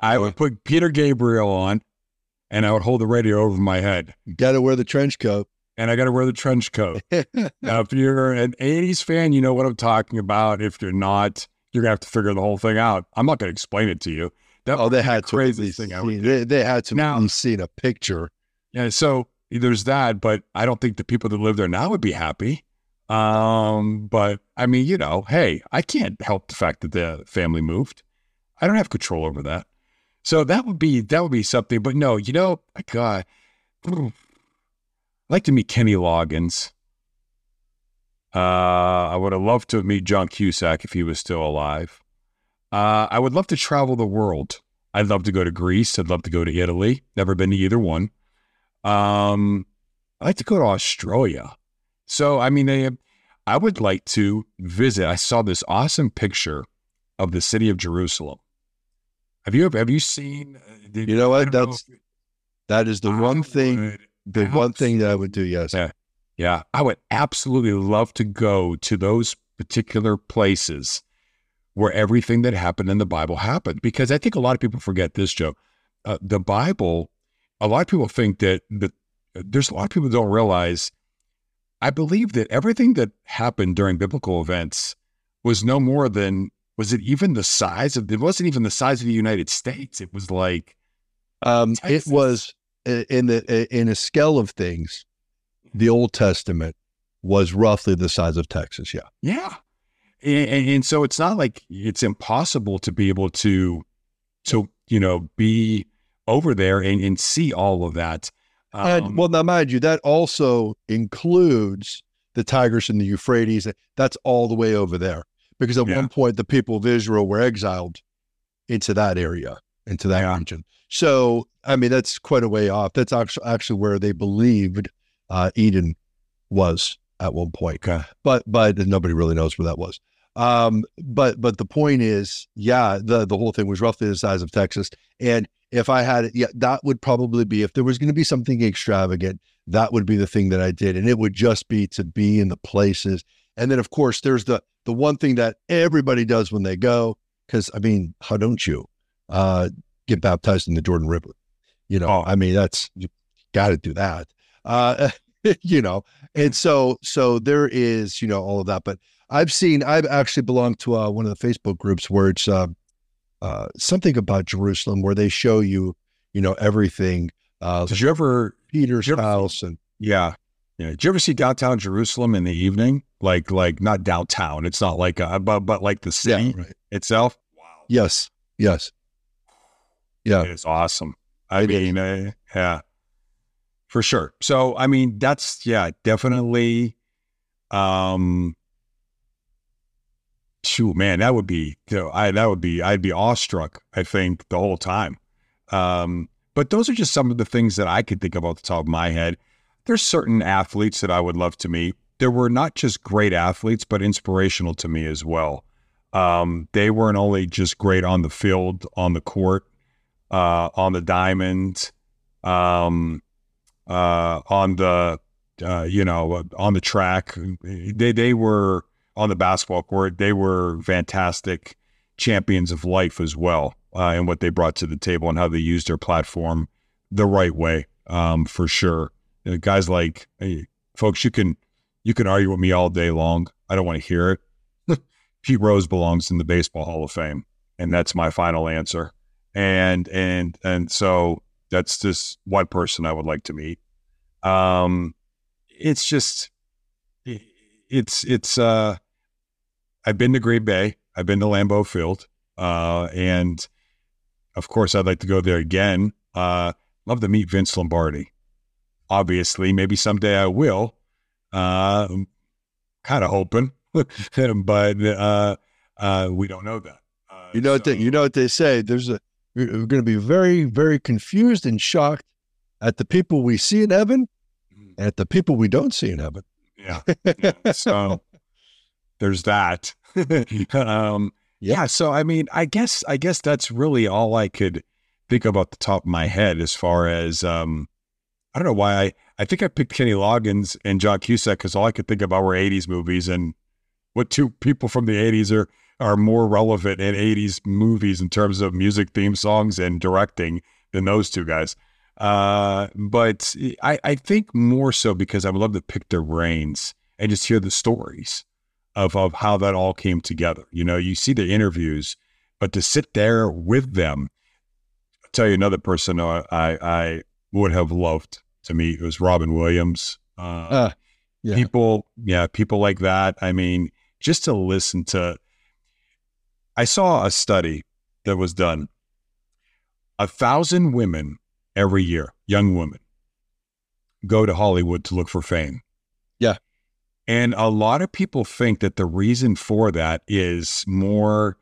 B: I would put Peter Gabriel on, and I would hold the radio over my head.
A: Got to wear the trench coat.
B: And I got to wear the trench coat. now, if you're an '80s fan, you know what I'm talking about. If you're not, you're gonna have to figure the whole thing out. I'm not gonna explain it to you.
A: That oh, they had crazy thing. I they, they had to now seen a picture.
B: Yeah, so there's that, but I don't think the people that live there now would be happy. Um, but I mean, you know, hey, I can't help the fact that the family moved. I don't have control over that. So that would be that would be something. But no, you know, God, I'd like to meet Kenny Loggins. Uh, I would have loved to meet John Cusack if he was still alive. Uh, I would love to travel the world. I'd love to go to Greece. I'd love to go to Italy. Never been to either one. Um, I'd like to go to Australia. So, I mean, I, I would like to visit. I saw this awesome picture of the city of Jerusalem. Have you ever have you seen?
A: Uh, did, you know what? That's know that is the I one thing. The one thing that I would do. Yes.
B: Yeah, yeah. I would absolutely love to go to those particular places where everything that happened in the Bible happened. Because I think a lot of people forget this, Joe. Uh, the Bible, a lot of people think that, that there's a lot of people don't realize. I believe that everything that happened during biblical events was no more than was it even the size of it wasn't even the size of the United States. It was like
A: um, it was in the in a scale of things. The Old Testament was roughly the size of Texas. Yeah.
B: Yeah. And, and, so it's not like it's impossible to be able to, to you know, be over there and, and see all of that.
A: Um, and, well, now mind you, that also includes the Tigris and the Euphrates. That's all the way over there, because at yeah. one point the people of Israel were exiled into that area, into that yeah. region. So, I mean, that's quite a way off. That's actually actually where they believed uh, Eden was at one point. Okay. But but nobody really knows where that was. Um, but but the point is, yeah, the the whole thing was roughly the size of Texas. And if I had it, yeah, that would probably be if there was going to be something extravagant, that would be the thing that I did. And it would just be to be in the places And then of course there's the the one thing that everybody does when they go, because I mean, how don't you uh, get baptized in the Jordan River? You know,
B: Oh.
A: I mean, that's you got to do that. Uh, you know, and so so there is you know all of that. But I've seen I've actually belonged to uh, one of the Facebook groups where it's uh, uh, something about Jerusalem where they show you you know everything. Uh,
B: Did you ever
A: Peter's
B: you ever-
A: house and
B: Yeah. Yeah. Did you ever see downtown Jerusalem in the evening? Like, like not downtown. It's not like, a, but, but like the
A: yeah,
B: city
A: right.
B: itself. Wow.
A: Yes, yes, yeah.
B: It is awesome. I
A: It
B: mean, uh, yeah, for sure. So, I mean, that's, yeah, definitely, um, shoot, man, that would be, you know, I, that would be, I'd be awestruck, I think, the whole time. Um, but those are just some of the things that I could think of off the top of my head. There's certain athletes that I would love to meet. There were not just great athletes, but inspirational to me as well. Um, they weren't only just great on the field, on the court, uh, on the diamond, um, uh, on the, uh, you know, on the track. They they were on the basketball court. They were fantastic champions of life as well, uh, and what they brought to the table and how they used their platform the right way, um, for sure. Uh, guys like hey, folks, you can you can argue with me all day long. I don't want to hear it. Pete Rose belongs in the Baseball Hall of Fame, and that's my final answer. And and and so that's just one person I would like to meet. Um, it's just it's it's uh, I've been to Green Bay, I've been to Lambeau Field, uh, and of course I'd like to go there again. Uh, love to meet Vince Lombardi. Obviously, maybe someday I will. Uh, kind of hoping, but uh, uh, we don't know that. Uh,
A: You know what they, you know what they say. There's a we're, going to be very very confused and shocked at the people we see in heaven and at the people we don't see in heaven.
B: Yeah. yeah. So there's that. um, yeah. So I mean, I guess I guess that's really all I could think of off the top of my head as far as um, I don't know why I I think I picked Kenny Loggins and John Cusack because all I could think about were '80s movies and what two people from the '80s are are more relevant in '80s movies in terms of music theme songs and directing than those two guys. Uh, but I, I think more so because I would love to pick their brains and just hear the stories of, of how that all came together. You know, you see the interviews, but to sit there with them, I'll tell you another person I, I, I would have loved to meet was Robin Williams. Uh,
A: Uh, yeah.
B: people, yeah, people like that. I mean, just to listen to, I saw a study that was done. A thousand women every year, young women, go to Hollywood to look for fame.
A: Yeah.
B: And a lot of people think that the reason for that is more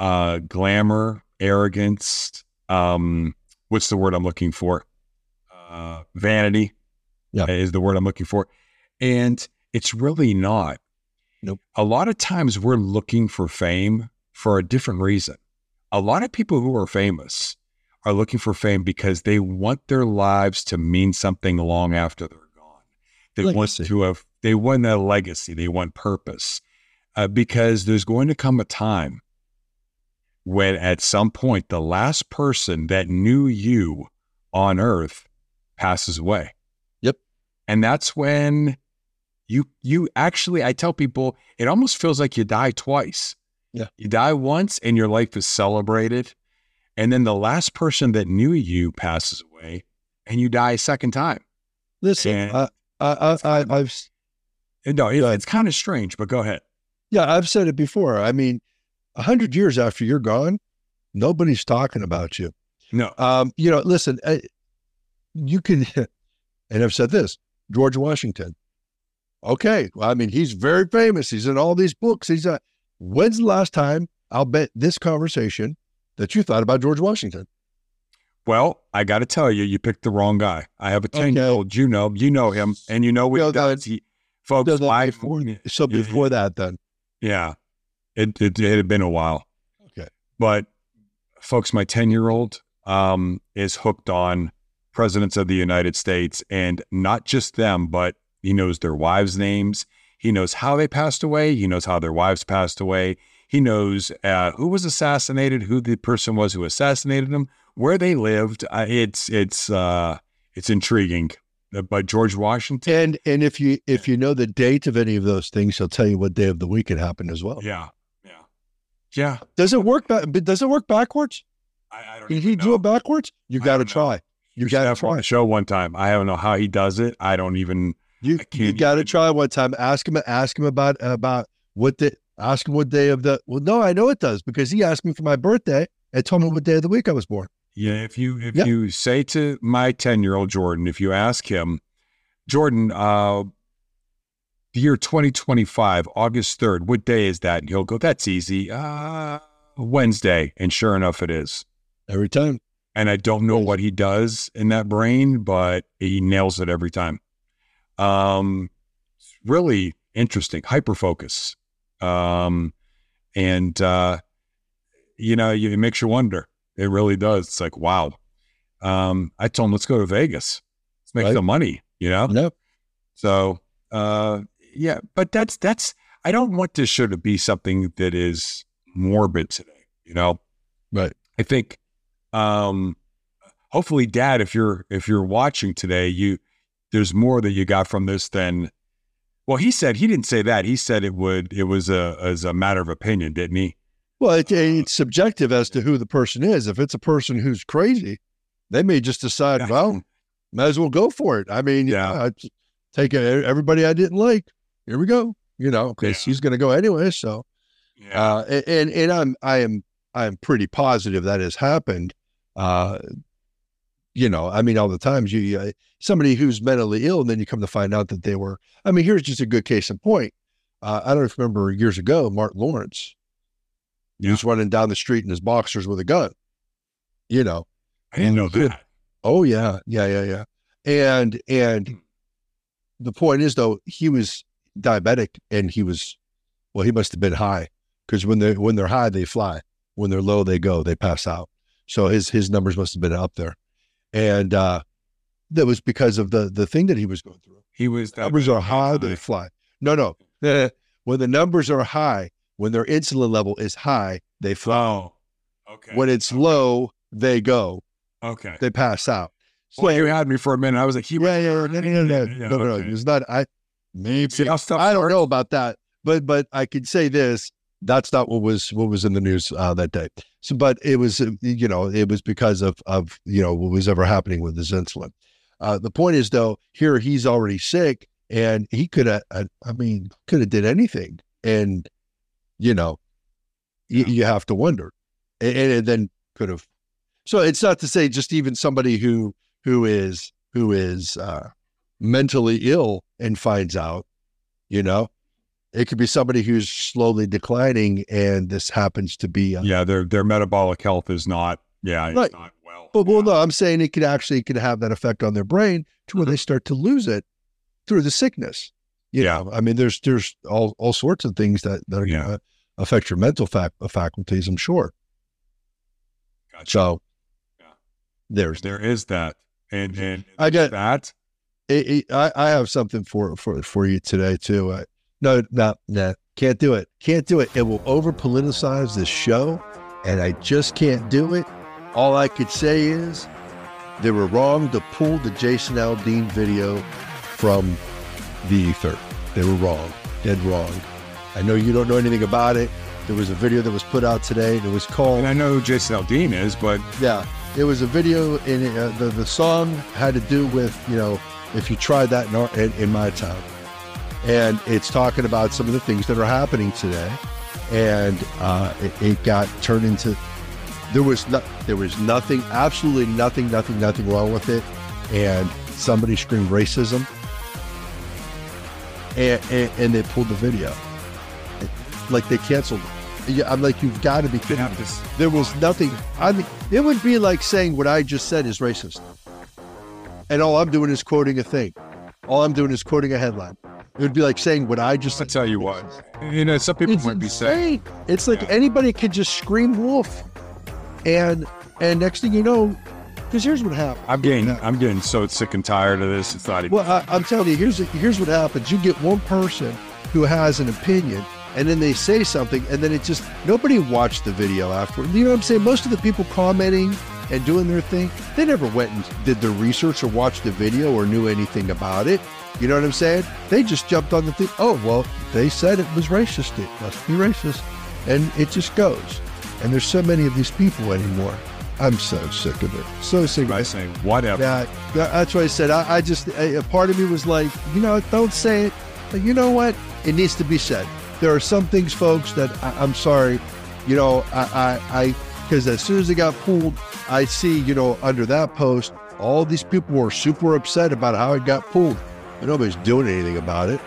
B: uh, glamour, arrogance. Um, what's the word I'm looking for? Uh, vanity.
A: Yeah.
B: is the word I'm looking for, and it's really not.
A: Nope.
B: A lot of times we're looking for fame for a different reason. A lot of people who are famous are looking for fame because they want their lives to mean something long after they're gone. They want
A: Legacy.
B: to have, they want a legacy, they want purpose. Uh, because there's going to come a time when at some point the last person that knew you on earth passes away.
A: Yep.
B: And that's when you you actually I tell people it almost feels like you die twice.
A: Yeah.
B: You die once and your life is celebrated. And then the last person that knew you passes away and you die a second time.
A: Listen,
B: And-
A: I, I, I, I, I've
B: And no, it- it's kind of strange, but go ahead.
A: yeah, I've said it before. I mean, a hundred years after you're gone, nobody's talking about you.
B: No.
A: Um, you know, listen, uh, you can, and I've said this, George Washington. Okay, well, I mean, he's very famous. He's in all these books. He's a. When's the last time I'll bet this conversation that you thought about George Washington?
B: Well, I got to tell you, you picked the wrong guy. I have a 10 year old, you know, you know him, and you know what
A: No,
B: he does. He, folks,
A: No, before- So before that, then
B: yeah, it, it, it had been a while.
A: Okay.
B: But folks, my 10 year old um, is hooked on presidents of the United States and not just them, but he knows their wives' names. He knows how they passed away. He knows how their wives passed away. He knows uh, who was assassinated, who the person was who assassinated them, where they lived. Uh, it's it's uh, it's intriguing. By George Washington,
A: And and if you if you know the date of any of those things, he'll tell you what day of the week it happened as well.
B: yeah, yeah, yeah.
A: Does it work back? Does it work backwards?
B: I, I don't
A: Did he do it backwards? You got to
B: don't know.
A: You got to
B: on
A: try.
B: the show one time. I don't know how he does it. I don't even.
A: You you got to try one time. Ask him. Ask him about about what the. Ask him what day of the. Well, no, I know it does because he asked me for my birthday and told me what day of the week I was born.
B: Yeah, if you if
A: Yeah.
B: you say to my ten year old Jordan, if you ask him, Jordan, uh, the year twenty twenty five, August third, what day is that? And he'll go, that's easy. Uh, Wednesday, and sure enough, it is.
A: Every time.
B: And I don't know what he does in that brain, but he nails it every time. Um, it's really interesting, hyper focus. Um, and uh, you know, it makes you wonder. It really does. It's like, wow. Um, I told him, let's go to Vegas. Let's make
A: Right.
B: some money. You know.
A: No.
B: So, uh, yeah, but that's that's. I don't want this show to be something that is morbid today. You know.
A: Right.
B: I think um hopefully dad if you're if you're watching today you there's more that you got from this than well he said he didn't say that he said it would it was a as a matter of opinion didn't he
A: Well, it, it's subjective as to who the person is. If it's a person who's crazy, they may just decide,
B: Yeah.
A: well, might as well go for it. I mean,
B: Yeah.
A: yeah, take everybody I didn't like. Here we go. You know, because
B: Yeah.
A: he's going to go anyway. So,
B: yeah
A: uh, and and I'm I am I am pretty positive that has happened. Uh, you know, I mean, all the times you, you somebody who's mentally ill, and then you come to find out that they were. I mean, here's just a good case in point. Uh, I don't know if you remember years ago, Martin Lawrence. He was running down the street in his boxers with a gun. You know,
B: i didn't know that
A: Oh yeah, yeah, yeah, yeah. And and the point is though, he was diabetic and he was well, he must have been high because when they when they're high, they fly. When they're low, they go, they pass out. So his his numbers must have been up there. And uh that was because of the the thing that he was going through.
B: he was that
A: Numbers are high, they fly. No, no. when the numbers are high, when their insulin level is high, they fly.
B: oh okay
A: When it's
B: Okay.
A: low, they go,
B: okay
A: they pass out.
B: well you had me for a minute i was like he
A: yeah, yeah, no, no, no, no, no, no. It's not. I maybe
B: See
A: I don't know about that, but but I could say this. That's not what was what was in the news uh, that day. So, but it was uh, you know it was because of of you know what was ever happening with his insulin. Uh, the point is though, here he's already sick, and he could have. I, I mean, could have did anything, and you know, y- you have to wonder, and, and then could have. So it's not to say just even somebody who who is who is uh, mentally ill and finds out, you know, it could be somebody who's slowly declining, and this happens to be. Uh,
B: yeah their their metabolic health is not yeah it's
A: Right.
B: not well
A: But well,
B: Yeah.
A: no, I'm saying it could actually could have that effect on their brain to where they start to lose it through the sickness. You
B: Yeah.
A: know, I mean, there's there's all all sorts of things that that are
B: Yeah.
A: going to affect your mental fac- faculties. I'm sure.
B: Gotcha.
A: So
B: Yeah.
A: there's
B: there is that and and
A: I got-
B: that
A: it, it- I, I have something for for for you today too. Uh, no, no, no, can't do it. Can't do it. It will over politicize this show, and I just can't do it. All I could say is they were wrong to pull the Jason Aldean video from the ether. They were wrong, dead wrong. I know you don't know anything about it. There was a video that was put out today. It was called
B: and i know who jason aldean is but
A: yeah, it was a video, and uh, the the song had to do with you know if you tried that in, our, in, in my town, and it's talking about some of the things that are happening today, and uh, it, it got turned into there was no, there was nothing, absolutely nothing, nothing, nothing wrong with it, and somebody screamed racism, and and, and they pulled the video, like they canceled it. Yeah, I'm like, you've got to be kidding me. There was nothing. I mean, it would be like saying what I just said is racist. And all I'm doing is quoting a thing. All I'm doing is quoting a headline. It would be like saying what I just
B: I tell you what, you know, some people might be saying.
A: It's like
B: Yeah.
A: anybody could just scream wolf. And and next thing you know, because here's what happens.
B: "I'm getting, I'm getting so sick and tired of this. It's not even."
A: Well, I, I'm telling you, here's here's what happens. You get one person who has an opinion and then they say something and then it just nobody watched the video afterward. You know what I'm saying? Most of the people commenting and doing their thing, they never went and did their research or watched the video or knew anything about it. You know what I'm saying? They just jumped on the thing. Oh, well, they said it was racist. It must be racist. And it just goes. And there's so many of these people anymore. I'm so sick of it. So sick of
B: I
A: it.
B: say whatever.
A: Yeah, that- that's what I said. I, I just, a, a part of me was like, you know, don't say it. But you know what? It needs to be said. There are some things, folks, that I, I'm sorry. You know, I, I, I, because as soon as it got pulled, I see, you know, under that post, all these people were super upset about how it got pulled. But nobody's doing anything about it.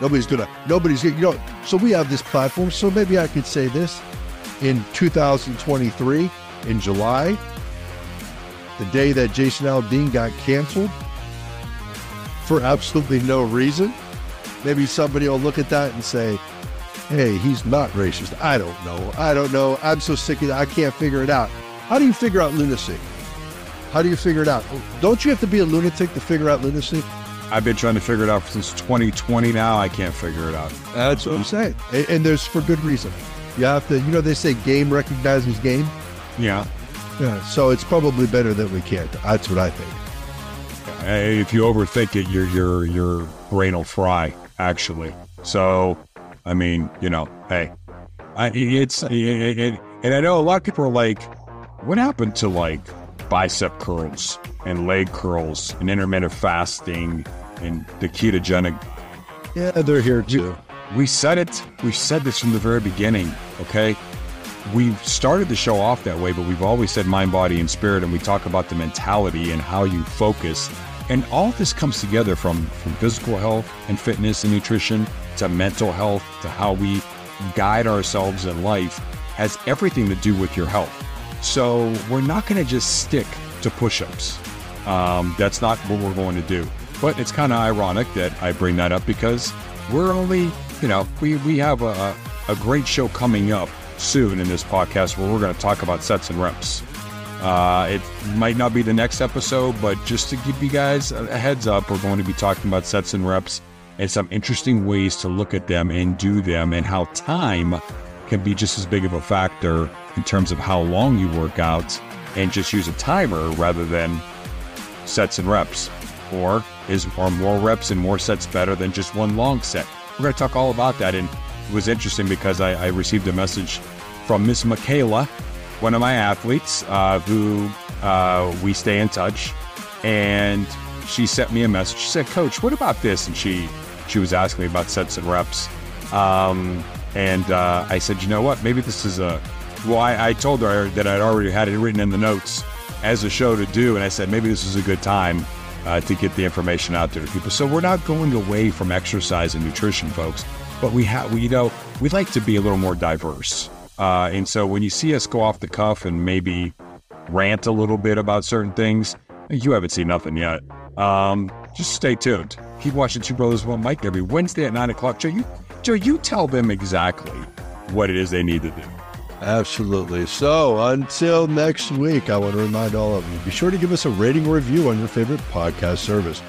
A: Nobody's gonna, nobody's gonna, you know. So we have this platform. So maybe I could say this in 2023, in July, the day that Jason Aldean got canceled for absolutely no reason, maybe somebody will look at that and say, hey, he's not racist. I don't know. I don't know. I'm so sick of it. I can't figure it out. How do you figure out lunacy? How do you figure it out? Don't you have to be a lunatic to figure out lunacy?
B: I've been trying to figure it out since 2020 now. I can't figure it out.
A: That's what I'm saying. And, and there's for good reason. You have to, you know, they say game recognizes game.
B: Yeah.
A: Yeah. So it's probably better that we can't. That's what I think.
B: Hey, If you overthink it, your your your brain will fry. Actually, so I mean, you know, hey, I, it's it, it, and I know a lot of people are like, what happened to like bicep curls and leg curls and intermittent fasting and the ketogenic?
A: Yeah, they're here too.
B: We said it. We said this from the very beginning. Okay. We've started the show off that way, but we've always said mind, body, and spirit, and we talk about the mentality and how you focus. And all this comes together from, from physical health and fitness and nutrition to mental health to how we guide ourselves in life has everything to do with your health. So we're not going to just stick to push ups. Um, that's not what we're going to do. But it's kind of ironic that I bring that up because we're only, you know, we, we have a, a great show coming up soon in this podcast where we're going to talk about sets and reps. Uh, it might not be the next episode, but just to give you guys a a heads up, we're going to be talking about sets and reps and some interesting ways to look at them and do them, and how time can be just as big of a factor in terms of how long you work out and just use a timer rather than sets and reps. Or is are more reps and more sets better than just one long set? We're going to talk all about that. And it was interesting because I, I received a message from Miss Michaela, one of my athletes, uh, who uh, we stay in touch. And she sent me a message. She said, Coach, what about this? And she she was asking me about sets and reps. Um, and uh, I said, you know what? Maybe this is a. Well, I, I told her that I'd already had it written in the notes as a show to do, and I said maybe this is a good time uh, to get the information out there to people. So we're not going away from exercise and nutrition, folks, but we have, we, you know, we like to be a little more diverse. Uh, and so when you see us go off the cuff and maybe rant a little bit about certain things, you haven't seen nothing yet. Um, just stay tuned. Keep watching Two Brothers One Mic every Wednesday at nine o'clock. Joe, you, Joe, you tell them exactly what it is they need to do.
A: Absolutely. So until next week, I want to remind all of you be sure to give us a rating or review on your favorite podcast service.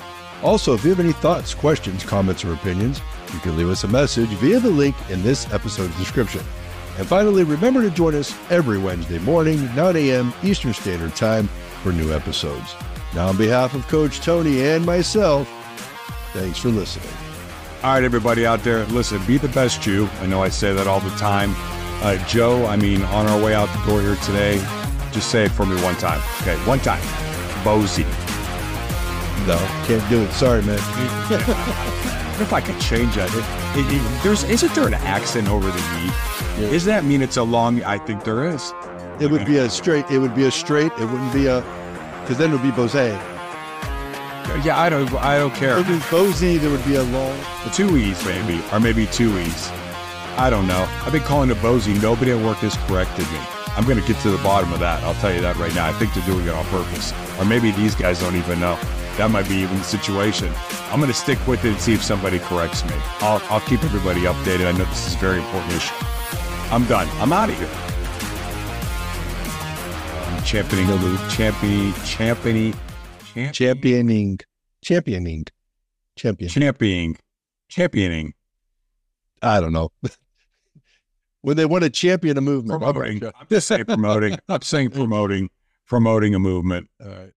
A: Also, if you have any thoughts, questions, comments, or opinions, you can leave us a message via the link in this episode's description. And finally, remember to join us every Wednesday morning, 9 a.m. Eastern Standard Time for new episodes. Now, on behalf of Coach Tony and myself, thanks for listening.
B: All right, everybody out there, listen, be the best you. I know I say that all the time. Uh, Joe, I mean, on our way out the door here today, just say it for me one time. Okay, one time. Bozy.
A: No, can't do it. Sorry, man.
B: What if I could change that? It, it, it- there's, isn't there an accent over the E?
A: Yeah.
B: Does that mean it's a long? I think there is.
A: It would be a straight. It would be a straight. It wouldn't be a, because then it would be Bose.
B: Yeah, I don't. I don't care.
A: would be Bosey. There would be a long.
B: Two E's maybe, or maybe two E's. I don't know. I've been calling it Bozy. Nobody at work has corrected me. I'm going to get to the bottom of that. I'll tell you that right now. I think they're doing it on purpose. Or maybe these guys don't even know. That might be even the situation. I'm going to stick with it and see if somebody corrects me. I'll, I'll keep everybody updated. I know this is a very important issue. I'm done. I'm out of here. I'm championing the loop. Championing, championing,
A: Championing. Championing.
B: Championing, championing.
A: I don't know. when they want to champion a movement.
B: Promoting. I'm just saying promoting. I'm saying promoting, promoting a movement.
A: All right.